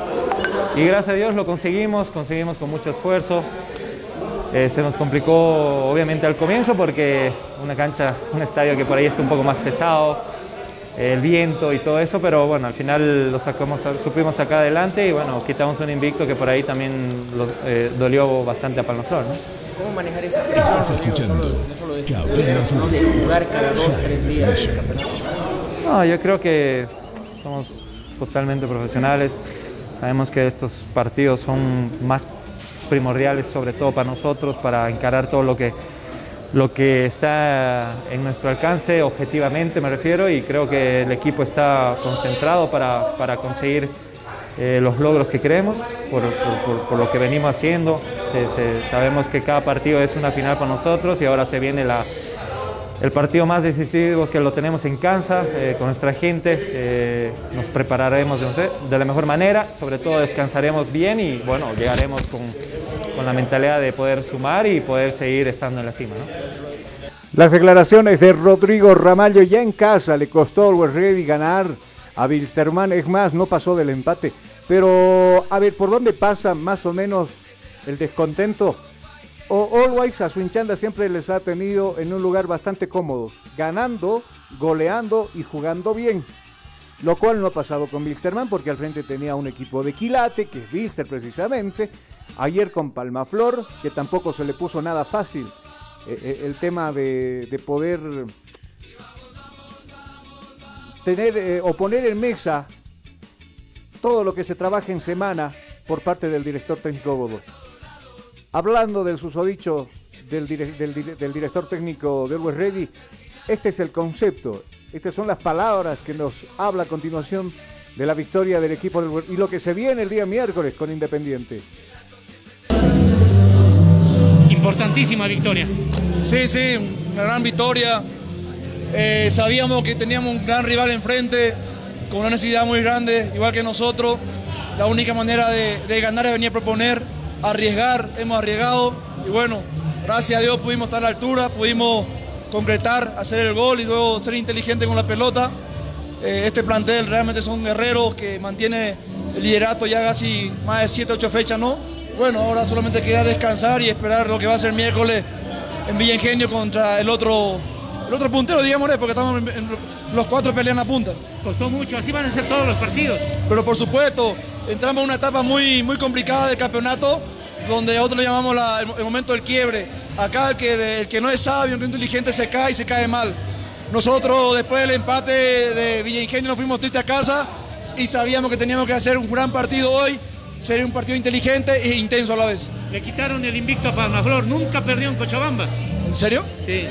Y gracias a Dios lo conseguimos, conseguimos con mucho esfuerzo. Eh, se nos complicó obviamente al comienzo porque una cancha, un estadio que por ahí está un poco más pesado, el viento y todo eso, pero bueno, al final lo sacamos, supimos sacar adelante y bueno, quitamos un invicto que por ahí también eh, dolió bastante a Palmaflor. ¿no? ¿Cómo manejar esa presión? no solo de sino de jugar cada dos, tres días. No, yo creo que somos totalmente profesionales. Sabemos que estos partidos son más primordiales, sobre todo para nosotros, para encarar todo lo que, lo que está en nuestro alcance, objetivamente me refiero, y creo que el equipo está concentrado para, para conseguir eh, los logros que queremos, por, por, por, lo que venimos haciendo. sabemos que cada partido es una final para nosotros y ahora se viene la, el partido más decisivo que lo tenemos en casa, eh, con nuestra gente. Eh, nos prepararemos de, la mejor manera, sobre todo descansaremos bien y bueno, llegaremos con, con, la mentalidad de poder sumar y poder seguir estando en la cima. Las declaraciones de Rodrigo Ramallo ya en casa le costó al Ready ganar a Wilstermann, es más, no pasó del empate. Pero, a ver, ¿por dónde pasa más o menos el descontento? O Always a su hinchanda siempre les ha tenido en un lugar bastante cómodo, ganando, goleando y jugando bien. Lo cual no ha pasado con Wilstermann porque al frente tenía un equipo de quilate, que es Wilster precisamente. Ayer con Palmaflor, que tampoco se le puso nada fácil eh, eh, el tema de, de poder tener eh, o poner en mesa todo lo que se trabaja en semana por parte del director técnico Godo. Hablando del susodicho del, del, director técnico de West Ready, este es el concepto, estas son las palabras que nos habla a continuación de la victoria del equipo del y lo que se viene el día miércoles con Independiente. Importantísima victoria. Sí, sí, una gran victoria. Eh, sabíamos que teníamos un gran rival enfrente, con una necesidad muy grande, igual que nosotros. La única manera de, ganar es venir a proponer, arriesgar, hemos arriesgado y bueno, gracias a Dios pudimos estar a la altura, pudimos concretar, hacer el gol y luego ser inteligente con la pelota. Eh, este plantel realmente son guerreros que mantiene el liderato ya casi más de 7, 8 fechas, ¿no? Bueno, ahora solamente queda descansar y esperar lo que va a ser miércoles en Villa Ingenio contra el otro el otro puntero, digamos, porque estamos en, los cuatro pelean a punta. Costó mucho, así van a ser todos los partidos. Pero por supuesto, entramos en una etapa muy, muy complicada del campeonato, donde nosotros le llamamos el, momento del quiebre. Acá el que, el que no es sabio, el que es inteligente se cae y se cae mal. Nosotros después del empate de Villa Ingenio nos fuimos tristes a casa y sabíamos que teníamos que hacer un gran partido hoy. Sería un partido inteligente e intenso a la vez. Le quitaron el invicto a Palmaflor, nunca perdió en Cochabamba. ¿En serio? Sí.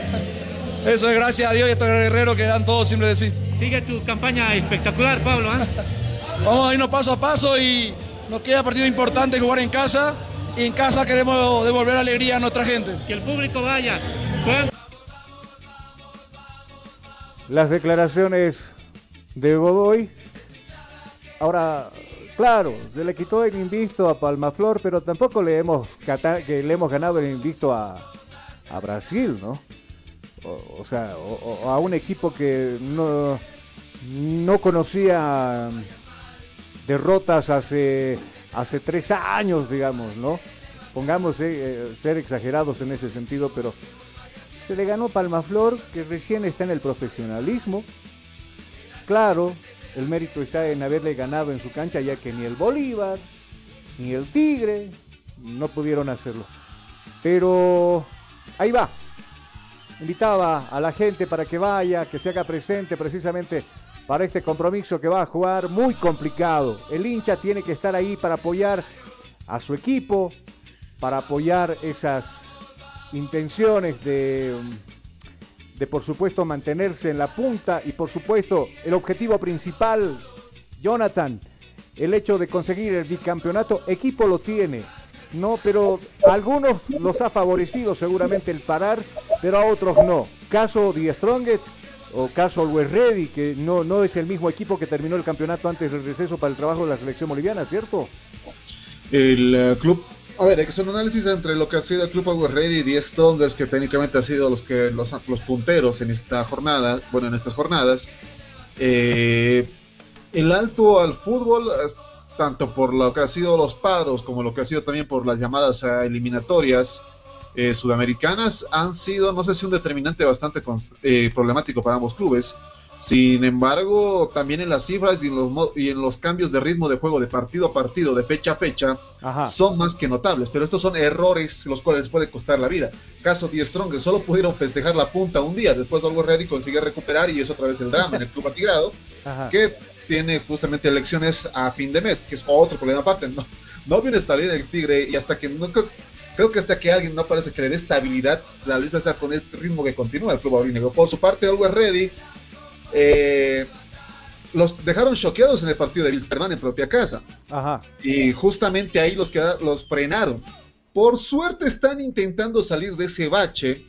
Eso es gracias a Dios y a estos guerreros que dan todo siempre de sí. Sigue tu campaña espectacular, Pablo. ¿eh? Vamos a irnos paso a paso y nos queda partido importante jugar en casa. Y en casa queremos devolver alegría a nuestra gente. Que el público vaya. Las declaraciones de Godoy Ahora, claro, se le quitó el invicto a Palmaflor, pero tampoco le hemos, que le hemos ganado el invicto a, a Brasil, ¿no? O, sea, a un equipo que no, no conocía derrotas hace, hace tres años, digamos, ¿no? Pongamos eh, eh, ser exagerados en ese sentido, pero se le ganó Palmaflor, que recién está en el profesionalismo. Claro, el mérito está en haberle ganado en su cancha, ya que ni el Bolívar, ni el Tigre no pudieron hacerlo. Pero ahí va. Invitaba a la gente para que vaya, que se haga presente precisamente para este compromiso que va a jugar muy complicado. El hincha tiene que estar ahí para apoyar a su equipo, para apoyar esas intenciones de, de por supuesto mantenerse en la punta y por supuesto el objetivo principal, Jonathan, el hecho de conseguir el bicampeonato, equipo lo tiene, no, pero a algunos los ha favorecido seguramente el parar, pero a otros no. Caso The Strongest o caso Always Ready, que no, no es el mismo equipo que terminó el campeonato antes del receso para el trabajo de la selección boliviana, ¿cierto? El eh, club, a ver, hay que hacer un análisis entre lo que ha sido el club Power Ready y 10 Strongers, que técnicamente han sido los que los, los punteros en esta jornada, bueno, en estas jornadas. Eh, el alto al fútbol, tanto por lo que ha sido los paros como lo que ha sido también por las llamadas eh, eliminatorias eh, sudamericanas, han sido, no sé si un determinante bastante eh, problemático para ambos clubes. Sin embargo, también en las cifras y en los, y en los cambios de ritmo de juego de partido a partido, de fecha a fecha, Ajá. son más que notables. Pero estos son errores los cuales les puede costar la vida. Caso 10 Strong, solo pudieron festejar la punta un día. Después Always Ready consigue recuperar y es otra vez el drama en el club atigrado, Ajá. que tiene justamente elecciones a fin de mes, que es otro problema aparte. No, no viene estabilidad el Tigre y hasta que no creo, creo que hasta que alguien no parece que le dé estabilidad, la lista está con este ritmo que continúa el club aurinegro. Por su parte, Always Ready eh, los dejaron choqueados en el partido de Wilstermann en propia casa. Ajá. Y justamente ahí los, queda- los frenaron. Por suerte están intentando salir de ese bache,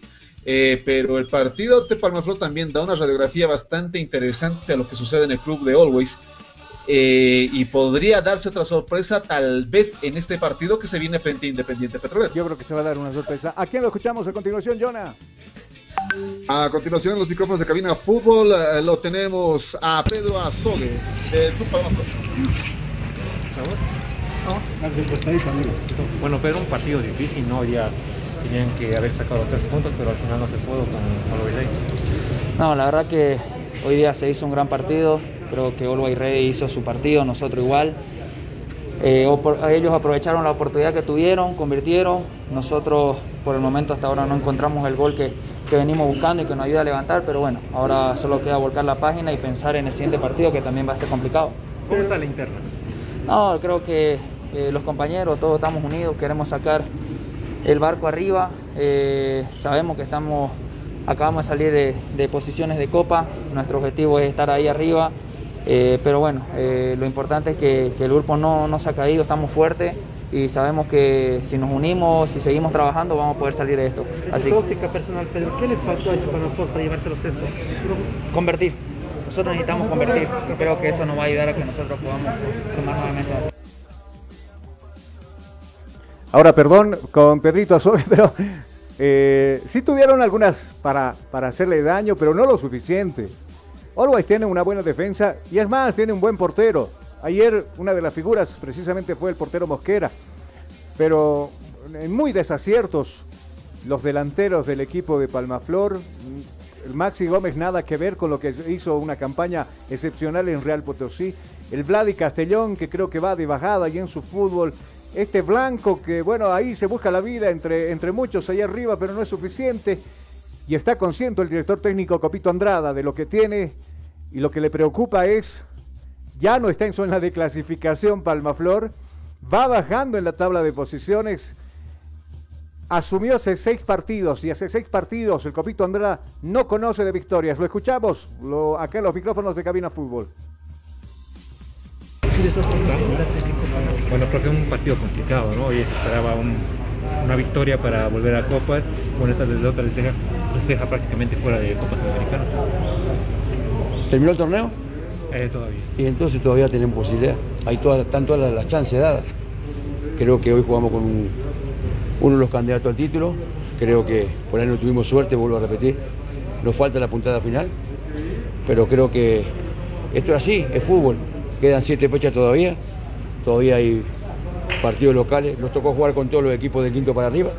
eh, pero el partido de Palmaflor también da una radiografía bastante interesante a lo que sucede en el club de Always. eh, y podría darse otra sorpresa tal vez en este partido que se viene frente a Independiente Petrolero. Yo creo que se va a dar una sorpresa. ¿A quién lo escuchamos a continuación, Jonah? A continuación en los micrófonos de cabina fútbol eh, lo tenemos a Pedro Azogue del Club Palmaflor. Bueno, pero un partido difícil, ¿no? Ya tenían que haber sacado los tres puntos, pero al final no se pudo con Ready. No, la verdad que hoy día se hizo un gran partido. Creo que Always Ready hizo su partido, nosotros igual. Eh, opor- ellos aprovecharon la oportunidad que tuvieron, convirtieron. Nosotros por el momento hasta ahora no encontramos el gol que, que venimos buscando y que nos ayuda a levantar, pero bueno, ahora solo queda volcar la página y pensar en el siguiente partido que también va a ser complicado. ¿Cómo está la interna? No, creo que eh, los compañeros, todos estamos unidos, queremos sacar el barco arriba. eh, sabemos que estamos, acabamos de salir de, de posiciones de copa, nuestro objetivo es estar ahí arriba. eh, pero bueno, eh, lo importante es que, que el grupo no, no se ha caído, estamos fuertes y sabemos que si nos unimos, si seguimos trabajando, vamos a poder salir de esto. Así óptica personal, Pedro, ¿qué le faltó a ese Palmaflor para llevarse los tres puntos? convertir. Nosotros necesitamos convertir. Creo que eso nos va a ayudar a que nosotros podamos sumar nuevamente. Ahora, perdón, con Pedrito Azogue, pero eh, sí tuvieron algunas para, para hacerle daño, pero no lo suficiente. Always tiene una buena defensa y es más, tiene un buen portero. Ayer una de las figuras precisamente fue el portero Mosquera, pero en muy desaciertos los delanteros del equipo de Palmaflor. El Maxi Gómez nada que ver con lo que hizo una campaña excepcional en Real Potosí. El Vladi Castellón que creo que va de bajada y en su fútbol. Este Blanco que bueno ahí se busca la vida entre, entre muchos allá arriba pero no es suficiente. Y está consciente el director técnico Copito Andrada de lo que tiene y lo que le preocupa es, ya no está en zona de clasificación Palmaflor, va bajando en la tabla de posiciones, asumió hace seis partidos y hace seis partidos el Copito Andrada no conoce de victorias. Lo escuchamos lo, acá en los micrófonos de Cabina Fútbol. Bueno, creo que es un partido complicado, ¿no? Hoy se esperaba un- una victoria para volver a Copas. Bueno, esta derrota les deja, les deja prácticamente fuera de Copas Sudamericanas. ¿Terminó el torneo? Eh, todavía. Y entonces todavía tenemos posibilidad. Hay todas, están todas las, las chances dadas. Creo que hoy jugamos con un- uno de los candidatos al título. Creo que por ahí no tuvimos suerte, vuelvo a repetir. Nos falta la puntada final. Pero creo que esto es así, es fútbol. Quedan siete fechas todavía. Todavía hay partidos locales. Nos tocó jugar con todos los equipos del quinto para arriba.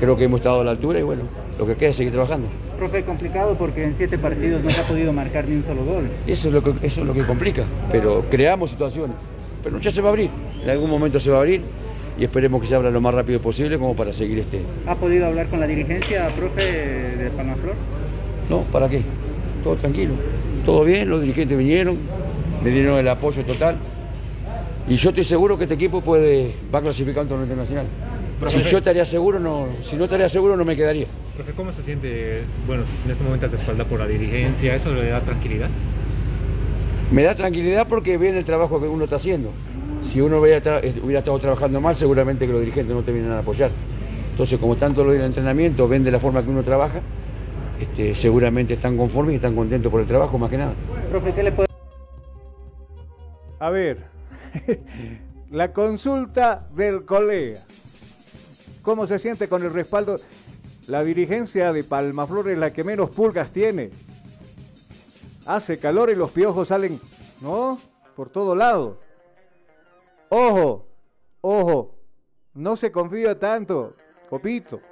Creo que hemos estado a la altura y bueno, lo que queda es seguir trabajando. Profe, complicado porque en siete partidos no se ha podido marcar ni un solo gol. Eso es lo que, eso es lo que complica, pero creamos situaciones. Pero ya se va a abrir, en algún momento se va a abrir y esperemos que se abra lo más rápido posible como para seguir este. ¿Ha podido hablar con la dirigencia, profe, de Palmaflor? No, ¿para qué? Todo tranquilo, todo bien, los dirigentes vinieron, me dieron el apoyo total y yo estoy seguro que este equipo puede, va a clasificar a un torneo internacional. Si yo estaría seguro, no, si no estaría seguro no me quedaría. Profe, ¿cómo se siente, bueno, en este momento de espalda por la dirigencia? ¿Eso le da tranquilidad? Me da tranquilidad porque viene el trabajo que uno está haciendo. Si uno hubiera, eh, hubiera estado trabajando mal, seguramente que los dirigentes no te vienen a apoyar. Entonces, como tanto lo del entrenamiento, ven de la forma que uno trabaja, este, seguramente están conformes y están contentos por el trabajo, más que nada. Profe, ¿qué le puede A ver, la consulta del colega. ¿Cómo se siente con el respaldo? La dirigencia de Palmaflor es la que menos pulgas tiene. Hace calor y los piojos salen, ¿no? Por todo lado. Ojo, ojo, no se confía tanto, copito.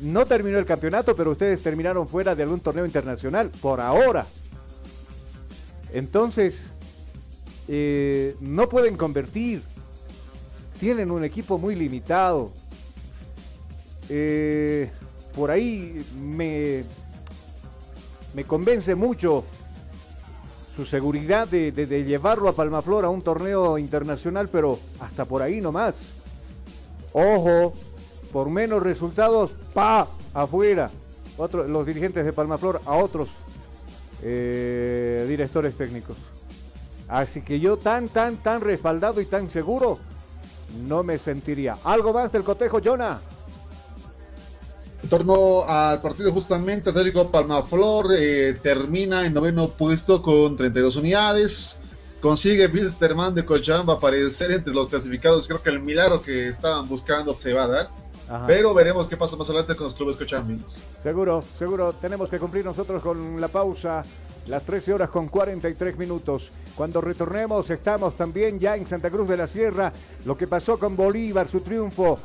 No terminó el campeonato, pero ustedes terminaron fuera de algún torneo internacional, por ahora. Entonces, eh, no pueden convertir. Tienen un equipo muy limitado. Eh, por ahí me, me convence mucho su seguridad de, llevarlo a Palmaflor a un torneo internacional, pero hasta por ahí nomás. Ojo, por menos resultados, pa, afuera. Los dirigentes de Palmaflor a otros eh, directores técnicos. Así que yo tan, tan, tan respaldado y tan seguro no me sentiría. ¿Algo más del cotejo, Jonah? En torno al partido justamente, Atlético Palmaflor eh, termina en noveno puesto con 32 unidades. Consigue Wilstermann de Cochabamba aparecer entre los clasificados. Creo que el milagro que estaban buscando se va a dar. Ajá. Pero veremos qué pasa más adelante con los clubes cochabambinos. Seguro, seguro. Tenemos que cumplir nosotros con la pausa. Las 13 horas con 43 minutos. Cuando retornemos estamos también ya en Santa Cruz de la Sierra. Lo que pasó con Bolívar, su triunfo.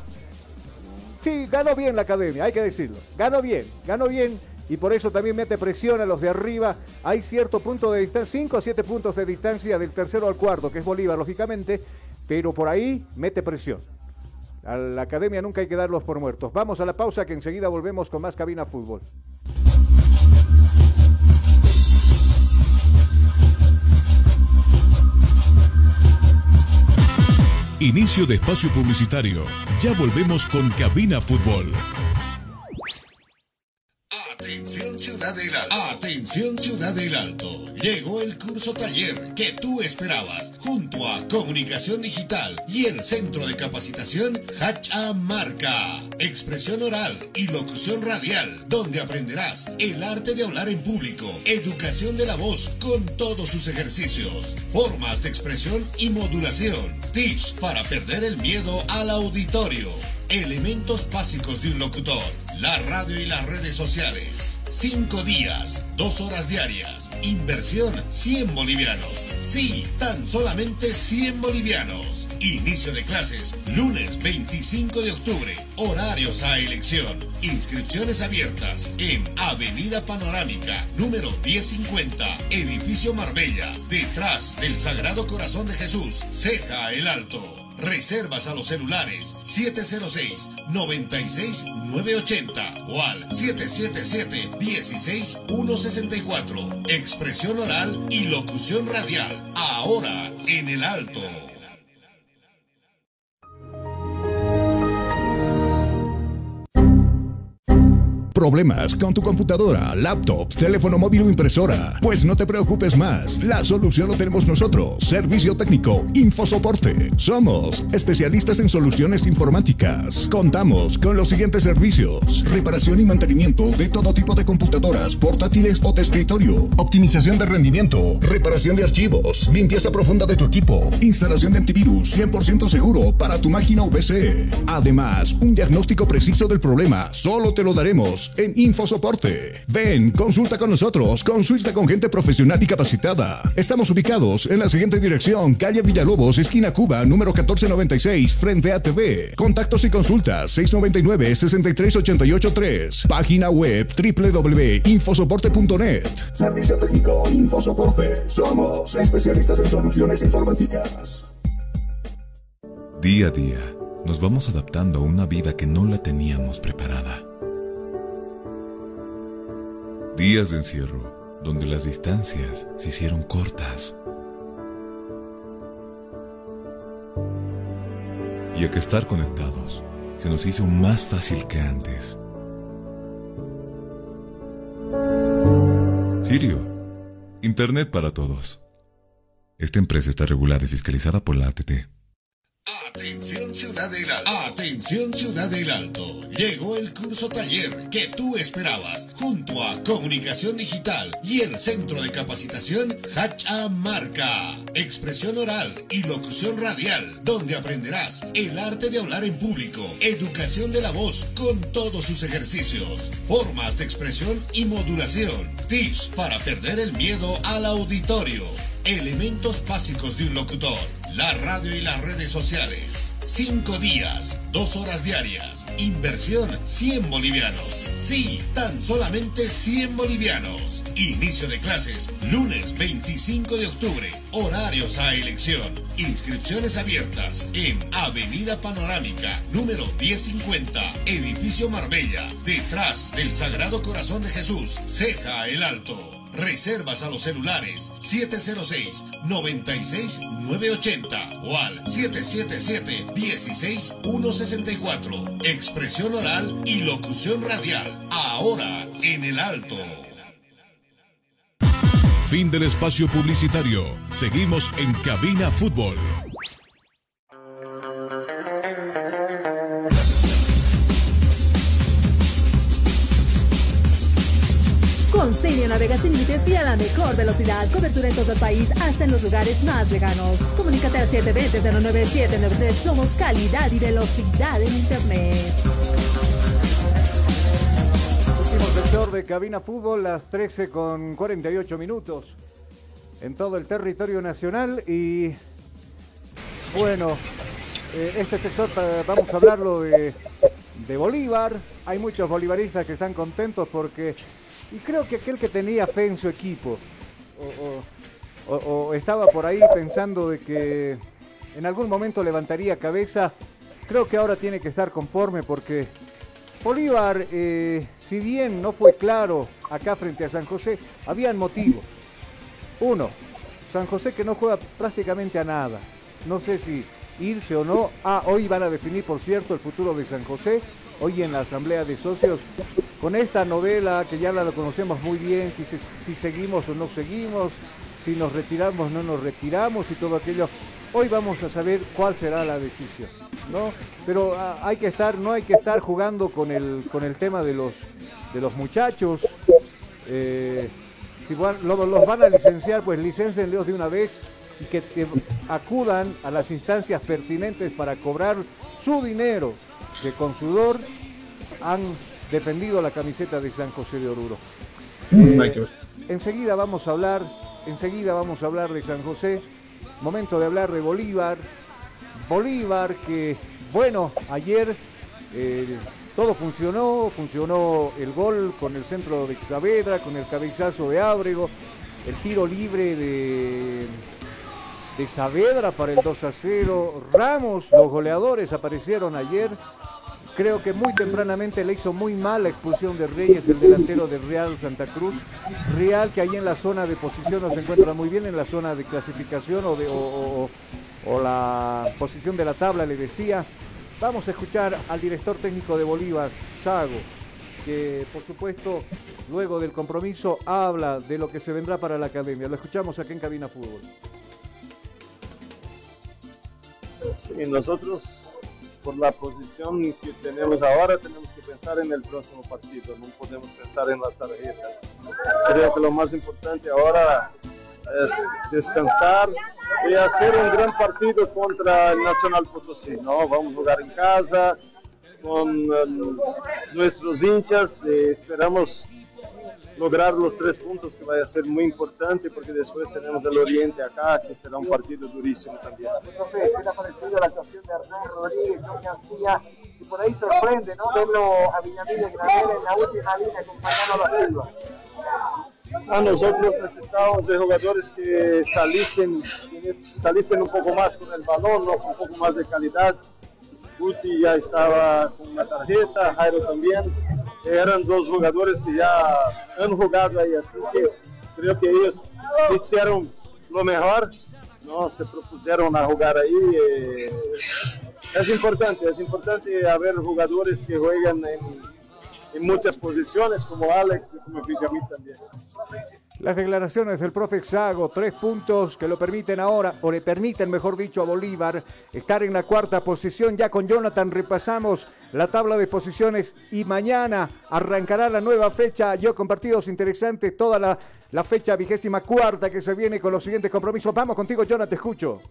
Sí, ganó bien la academia, hay que decirlo. Ganó bien, ganó bien. Y por eso también mete presión a los de arriba. Hay cierto punto de distancia, 5 o 7 puntos de distancia del tercero al cuarto, que es Bolívar, lógicamente. Pero por ahí mete presión. A la academia nunca hay que darlos por muertos. Vamos a la pausa que enseguida volvemos con más cabina fútbol. Inicio de espacio publicitario. Ya volvemos con Cabina Fútbol. Atención Ciudad del Alto. Ciudad del Alto. Llegó el curso taller que tú esperabas junto a Comunicación Digital y el Centro de Capacitación Hacha Marca. Expresión oral y locución radial, donde aprenderás el arte de hablar en público, educación de la voz con todos sus ejercicios, formas de expresión y modulación, tips para perder el miedo al auditorio, elementos básicos de un locutor, la radio y las redes sociales. Cinco días, dos horas diarias. Inversión 100 bolivianos. Sí, tan solamente 100 bolivianos. Inicio de clases lunes 25 de octubre. Horarios a elección. Inscripciones abiertas en Avenida Panorámica, número 1050, Edificio Marbella, detrás del Sagrado Corazón de Jesús, Ceja el Alto. Reservas a los celulares 706-96-980 o al 777-16164. Expresión oral y locución radial. Ahora en el alto. Problemas con tu computadora, laptop, teléfono móvil o impresora? Pues no te preocupes más. La solución lo tenemos nosotros. Servicio técnico, Infosoporte. Somos especialistas en soluciones informáticas. Contamos con los siguientes servicios: reparación y mantenimiento de todo tipo de computadoras, portátiles o de escritorio, optimización de rendimiento, reparación de archivos, limpieza profunda de tu equipo, instalación de antivirus 100% seguro para tu máquina VC. Además, un diagnóstico preciso del problema solo te lo daremos en Infosoporte. Ven, consulta con nosotros, consulta con gente profesional y capacitada. Estamos ubicados en la siguiente dirección, calle Villalobos, esquina Cuba, número 1496, frente a TV. Contactos y consultas 699-63883. Página web www.infosoporte.net. Servicio técnico Infosoporte. Somos especialistas en soluciones informáticas. Día a día, nos vamos adaptando a una vida que no la teníamos preparada. Días de encierro, donde las distancias se hicieron cortas. Y a que estar conectados se nos hizo más fácil que antes. Sirio, Internet para todos. Esta empresa está regulada y fiscalizada por la ATT. Atención Ciudad del Alto. Atención Ciudad del Alto. Llegó el curso taller que tú esperabas junto a Comunicación Digital y el Centro de Capacitación Hachamarca. Expresión oral y locución radial, donde aprenderás el arte de hablar en público, educación de la voz con todos sus ejercicios, formas de expresión y modulación, tips para perder el miedo al auditorio, elementos básicos de un locutor la radio y las redes sociales. Cinco días, dos horas diarias. Inversión 100 bolivianos. Sí, tan solamente 100 bolivianos. Inicio de clases lunes 25 de octubre. Horarios a elección. Inscripciones abiertas en Avenida Panorámica, número 1050, Edificio Marbella, detrás del Sagrado Corazón de Jesús, Ceja el Alto. Reservas a los celulares 706-96-980 o al 777-16164. Expresión oral y locución radial. Ahora en el alto. Fin del espacio publicitario. Seguimos en Cabina Fútbol. Celio navega sin límites y a la mejor velocidad. Cobertura en todo el país, hasta en los lugares más lejanos. Comunícate al 720-09793. Somos calidad y velocidad en Internet. Último sector de Cabina Fútbol, las 13 con 48 minutos en todo el territorio nacional y bueno, eh, este sector eh, vamos a hablarlo de, de Bolívar. Hay muchos bolivaristas que están contentos porque y creo que aquel que tenía fe en su equipo o, estaba por ahí pensando de que en algún momento levantaría cabeza, creo que ahora tiene que estar conforme porque Bolívar, eh, si bien no fue claro acá frente a San José, habían motivos. Uno, San José que no juega prácticamente a nada. No sé si irse o no. Ah, hoy van a definir, por cierto, el futuro de San José. Hoy en la Asamblea de Socios, con esta novela que ya la conocemos muy bien, si, seguimos o no seguimos, si nos retiramos o no nos retiramos y todo aquello. Hoy vamos a saber cuál será la decisión, ¿no? Pero ah, hay que estar, no hay que estar jugando con el, con el tema de los, de los muchachos. Eh, si los van a licenciar, pues licencienlos de una vez y que acudan a las instancias pertinentes para cobrar su dinero, que con sudor han defendido la camiseta de San José de Oruro. Ver. enseguida vamos a hablar, enseguida vamos a hablar de San José, momento de hablar de Bolívar, Bolívar que, bueno, ayer eh, todo funcionó, funcionó el gol con el centro de Saavedra, con el cabezazo de Ábrego, el tiro libre de, de Saavedra para el 2 a 0, Ramos, los goleadores aparecieron ayer, Creo que muy tempranamente le hizo muy mal la expulsión de Reyes, el delantero del Real Santa Cruz. Real que ahí en la zona de posición no se encuentra muy bien, en la zona de clasificación de, o la posición de la tabla, le decía. Vamos a escuchar al director técnico de Bolívar, Sago. que por supuesto luego del compromiso habla de lo que se vendrá para la academia. Lo escuchamos aquí en Cabina Fútbol. Sí, nosotros por la posición que tenemos ahora tenemos que pensar en el próximo partido, no podemos pensar en las tarjetas. Creo que lo más importante ahora es descansar y hacer un gran partido contra el Nacional Potosí, ¿no? Vamos a jugar en casa con um, nuestros hinchas, eh, esperamos lograr los tres puntos que va a ser muy importante porque después tenemos el Oriente acá que será un partido durísimo también. Profe, ¿qué le ha parecido la actuación de Hernán Rodríguez, John García? Y por ahí sorprende, ¿no? Verlo a Villamil de Granera en la última línea acompañando a la Silva. A nosotros necesitamos de jugadores que saliesen, saliesen un poco más con el balón, ¿no? un poco más de calidad. Guti ya estaba con una tarjeta, Jairo también. Eran dos jugadores que ya han jugado ahí, así que creo que ellos hicieron lo mejor, no se propusieron a jugar ahí. eh, es importante, es importante haber jugadores que juegan en, en muchas posiciones, como Alex y como Fishamil también. Las declaraciones del profe Sago, tres puntos que lo permiten ahora, o le permiten, mejor dicho, a Bolívar estar en la cuarta posición. Ya con Jonathan repasamos la tabla de posiciones y mañana arrancará la nueva fecha. Yo con partidos interesantes, toda la, la fecha vigésima cuarta que se viene con los siguientes compromisos. Vamos contigo, Jonathan, te escucho.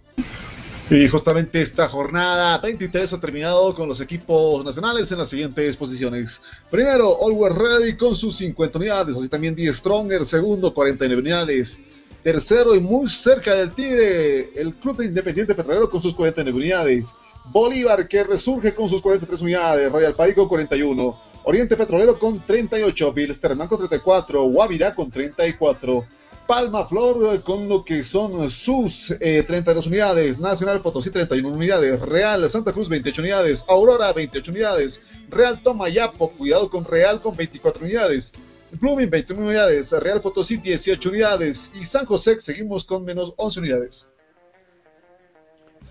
Y justamente esta jornada 23 ha terminado con los equipos nacionales en las siguientes posiciones. Primero, Always Ready con sus 50 unidades, así también Die Stronger, segundo, 49 unidades. Tercero y muy cerca del Tigre, el Club de Independiente Petrolero con sus 49 unidades. Bolívar que resurge con sus 43 unidades, Royal Party con 41, Oriente Petrolero con 38, Bilsterman con 34, Guavirá con 34. Palma Flor con lo que son sus eh, 32 unidades, Nacional Potosí 31 unidades, Real Santa Cruz 28 unidades, Aurora 28 unidades, Real Tomayapo, cuidado con Real con 24 unidades, Blooming 21 unidades, Real Potosí 18 unidades y San José seguimos con menos 11 unidades.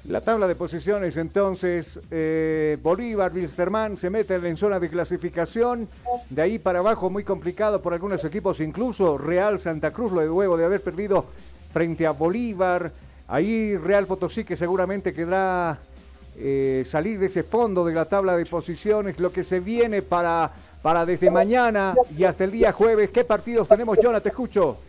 La tabla de posiciones entonces, eh, Bolívar, Wilstermann se meten en zona de clasificación, de ahí para abajo muy complicado por algunos equipos, incluso Real Santa Cruz luego de haber perdido frente a Bolívar, ahí Real Potosí que seguramente quedará eh, salir de ese fondo de la tabla de posiciones, lo que se viene para, para desde mañana y hasta el día jueves, ¿qué partidos tenemos, Jonah? Te escucho.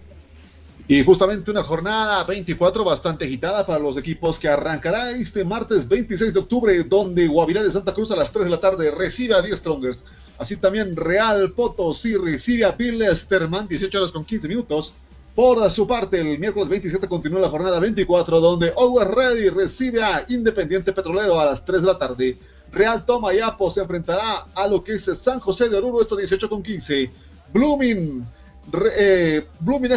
Y justamente una jornada 24 bastante agitada para los equipos que arrancará este martes 26 de octubre, donde Guavirá de Santa Cruz a las 3 de la tarde recibe a 10 Strongers. Así también Real Potosí recibe a Bilsterman 18 horas con 15 minutos. Por su parte, el miércoles 27 continúa la jornada 24, donde Always Ready recibe a Independiente Petrolero a las 3 de la tarde. Real Tomayapo se enfrentará a lo que es San José de Oruro, esto 18 con 15. Blooming eh,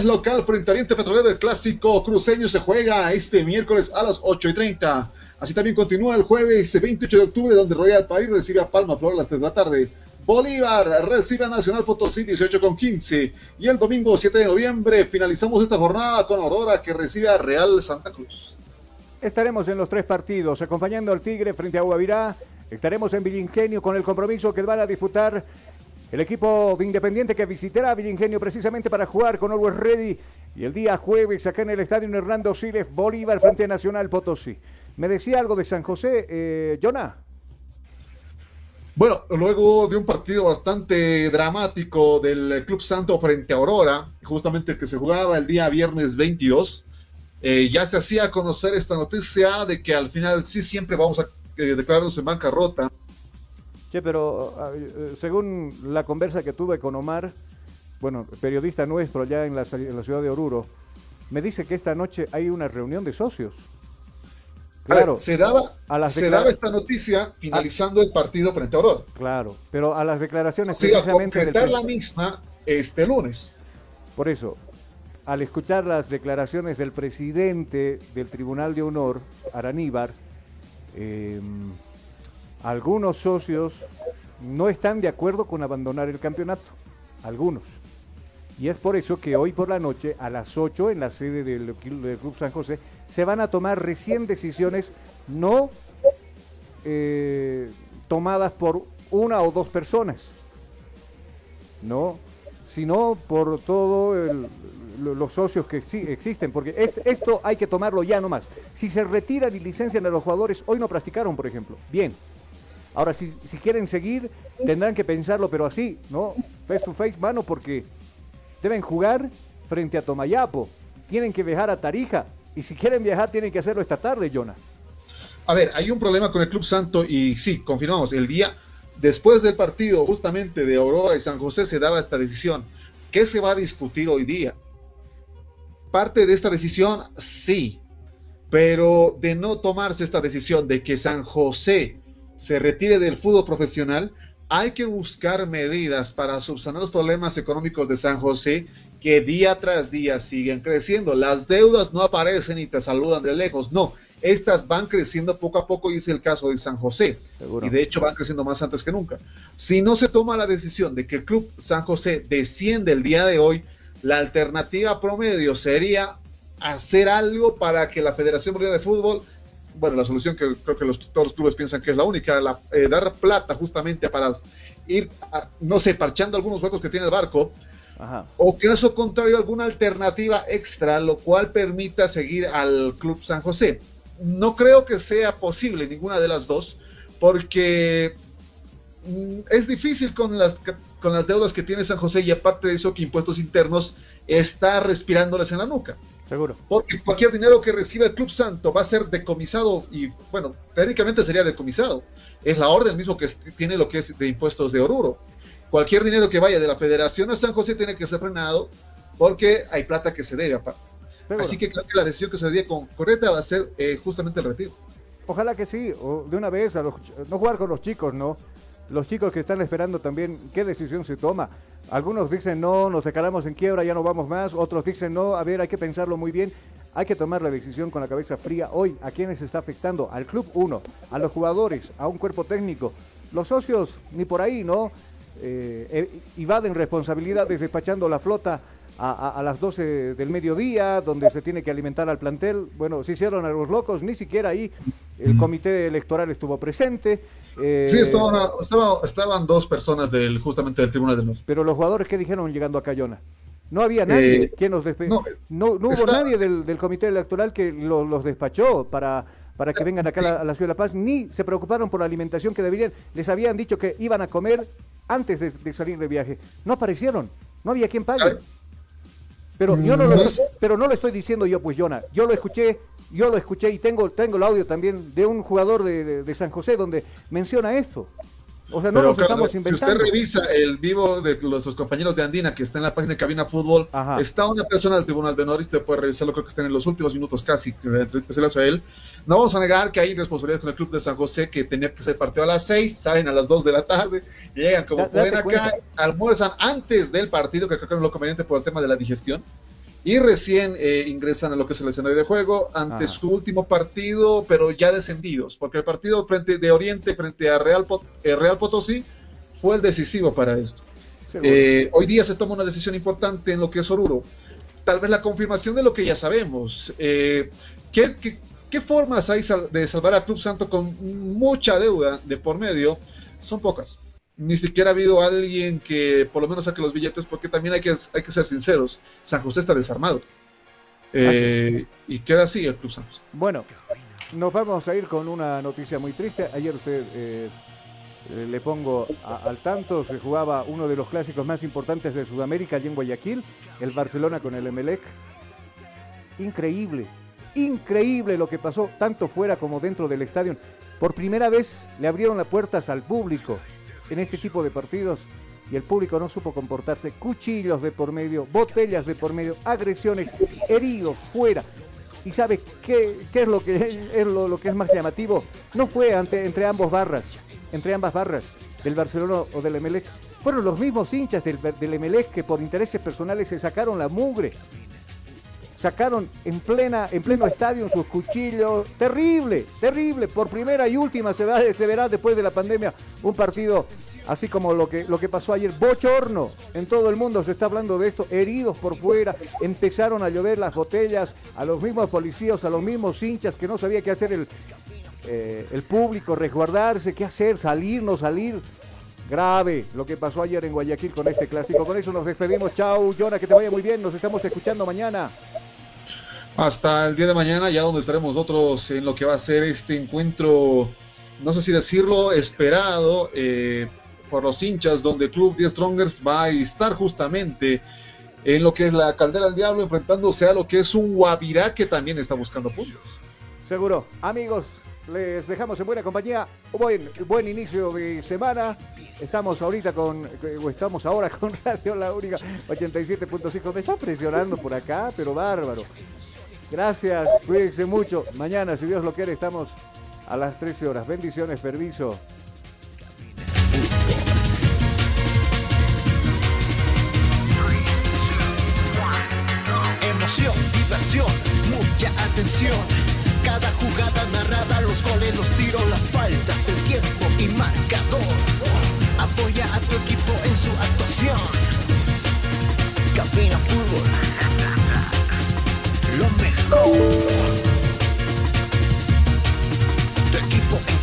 local frente a Petrolero. El clásico cruceño se juega este miércoles a las 8 y 30. Así también continúa el jueves 28 de octubre, donde Royal París recibe a Palma Flor a las 3 de la tarde. Bolívar recibe a Nacional Potosí 18 con 15. Y el domingo 7 de noviembre finalizamos esta jornada con Aurora que recibe a Real Santa Cruz. Estaremos en los tres partidos, acompañando al Tigre frente a Guavirá. Estaremos en Villingenio con el compromiso que van a disputar el equipo de Independiente que visitará a Villingenio precisamente para jugar con Always Ready. Y el día jueves acá en el estadio Hernando Siles, Bolívar frente Nacional Potosí. Me decía algo de San José, eh, Jonah. Bueno, luego de un partido bastante dramático del Club Santo frente a Aurora, justamente el que se jugaba el día viernes 22, eh, ya se hacía conocer esta noticia de que al final sí siempre vamos a eh, declararnos en bancarrota. Che, pero uh, según la conversa que tuve con Omar, bueno, periodista nuestro allá en la, en la, ciudad de Oruro, me dice que esta noche hay una reunión de socios. Claro, ver, se daba, se daba esta noticia finalizando ah, el partido frente a Aurora. Claro, pero a las declaraciones o sea, precisamente concretar la misma este lunes. Por eso, al escuchar las declaraciones del presidente del Tribunal de Honor, Araníbar, eh, algunos socios no están de acuerdo con abandonar el campeonato. Algunos. Y es por eso que hoy por la noche, a las 8, en la sede del, Club San José, se van a tomar recién decisiones no eh, tomadas por una o dos personas, ¿no? Sino por todo los socios que existen, porque esto hay que tomarlo ya nomás. Si se retiran y licencian a los jugadores, hoy no practicaron, por ejemplo, bien. Ahora, si, si quieren seguir, tendrán que pensarlo, pero así, ¿no? Face to face, mano, porque deben jugar frente a Tomayapo, tienen que viajar a Tarija, y si quieren viajar, tienen que hacerlo esta tarde, Jonah. A ver, hay un problema con el Club Santo y sí, confirmamos, el día después del partido justamente de Aurora y San José se daba esta decisión. ¿Qué se va a discutir hoy día? Parte de esta decisión, sí, pero de no tomarse esta decisión de que San José se retire del fútbol profesional, hay que buscar medidas para subsanar los problemas económicos de San José que día tras día siguen creciendo. Las deudas no aparecen y te saludan de lejos, no. Estas van creciendo poco a poco y es el caso de San José. Y de hecho van creciendo más antes que nunca. Si no se toma la decisión de que el Club San José desciende el día de hoy, la alternativa promedio sería hacer algo para que la Federación Boliviana de Fútbol bueno, la solución que creo que todos los clubes piensan que es la única, la, eh, dar plata justamente para ir, no sé, parchando algunos huecos que tiene el barco, o caso contrario, alguna alternativa extra, lo cual permita seguir al Club San José. No creo que sea posible ninguna de las dos, porque mm, es difícil con las, con las deudas que tiene San José y aparte de eso que impuestos internos está respirándoles en la nuca. Seguro. Porque cualquier dinero que reciba el Club Santo va a ser decomisado y, bueno, técnicamente sería decomisado. Es la orden mismo que tiene lo que es de impuestos de Oruro. Cualquier dinero que vaya de la Federación a San José tiene que ser frenado porque hay plata que se debe aparte. Así que creo que la decisión que se dio con correcta va a ser eh, justamente el retiro. Ojalá que sí, o de una vez, a no jugar con los chicos, ¿no? Los chicos que están esperando también qué decisión se toma. Algunos dicen no, nos declaramos en quiebra, ya no vamos más. Otros dicen no, a ver, hay que pensarlo muy bien. Hay que tomar la decisión con la cabeza fría hoy. ¿A quiénes está afectando? Al club uno, a los jugadores, a un cuerpo técnico. Los socios, ni por ahí, ¿no? Eh, eh, evaden responsabilidades despachando la flota a, las 12 del mediodía, donde se tiene que alimentar al plantel. Bueno, se hicieron a los locos, ni siquiera ahí el comité electoral estuvo presente. Eh, sí, estaban, dos personas del justamente del Tribunal de Luz. Pero los jugadores, ¿qué dijeron llegando a Cayona? No había nadie eh, quien los no, no, hubo nadie del, comité electoral que los despachó para, para que vengan acá a la, Ciudad de La Paz, ni se preocuparon por la alimentación que deberían. Les habían dicho que iban a comer antes de, salir de viaje. No aparecieron, no había quien pague. Pero yo no lo, pero no lo estoy diciendo yo, pues, Jonah. Yo lo escuché, yo lo escuché y tengo, tengo el audio también de un jugador de, San José donde menciona esto. O sea, no lo estamos inventando. Si usted revisa el vivo de los, compañeros de Andina que está en la página de Cabina Fútbol, está una persona del Tribunal de Honor y usted puede revisarlo, creo que está en los últimos minutos casi, a él. No vamos a negar que hay responsabilidad con el club de San José que tenía que ser partido a las 6, salen a las 2 de la tarde, llegan como pueden acá, almuerzan antes del partido, que creo que es lo conveniente por el tema de la digestión, y recién eh, ingresan a lo que es el escenario de juego ante su último partido, pero ya descendidos, porque el partido frente de Oriente frente a Real, eh, Real Potosí fue el decisivo para esto. Eh, hoy día se toma una decisión importante en lo que es Oruro. Tal vez la confirmación de lo que ya sabemos. ¿qué, qué, ¿Qué formas hay de salvar a Club Santo con mucha deuda de por medio? Son pocas. Ni siquiera ha habido alguien que por lo menos saque los billetes, porque también hay que, hay que ser sinceros. San José está desarmado. Eh, y queda así el Club Santos. Bueno, nos vamos a ir con una noticia muy triste. Ayer usted eh, le pongo al tanto, se jugaba uno de los clásicos más importantes de Sudamérica allí en Guayaquil, el Barcelona con el Emelec. Increíble, increíble lo que pasó, tanto fuera como dentro del estadio. Por primera vez le abrieron las puertas al público en este tipo de partidos y el público no supo comportarse. Cuchillos de por medio, botellas de por medio, agresiones, heridos fuera. ¿Y sabe qué, es, lo que es lo, que es más llamativo? No fue entre ambos barras, entre ambas barras, del Barcelona o del Emelec. Fueron los mismos hinchas del, del Emelec que por intereses personales se sacaron la mugre sacaron en plena en pleno estadio sus cuchillos. Terrible, terrible. Por primera y última se, verá después de la pandemia un partido así como lo que, lo que pasó ayer. Bochorno. En todo el mundo se está hablando de esto. Heridos por fuera. Empezaron a llover las botellas a los mismos policías, a los mismos hinchas que no sabía qué hacer el, eh, el público, resguardarse, qué hacer, salir, no salir. Grave lo que pasó ayer en Guayaquil con este clásico. Con eso nos despedimos. Chau, Jonah, que te vaya muy bien. Nos estamos escuchando mañana. Hasta el día de mañana, ya donde estaremos nosotros en lo que va a ser este encuentro, no sé si decirlo, esperado eh, por los hinchas, donde Club 10 Strongers va a estar justamente en lo que es la Caldera del Diablo, enfrentándose a lo que es un Guavirá que también está buscando puntos. Seguro. Amigos, les dejamos en buena compañía. Buen, buen inicio de semana. Estamos ahorita con, o estamos ahora con Radio La Única 87.5. Me está presionando por acá, pero bárbaro. Gracias, cuídense mucho. Mañana, si Dios lo quiere, estamos a las 13 horas. Bendiciones, permiso. Emoción, diversión, mucha atención. Cada jugada narrada, los goles, los tiros, las faltas, el tiempo y marcador. Apoya a tu equipo en su actuación. Cabina Fútbol. Lo mejor. equipo.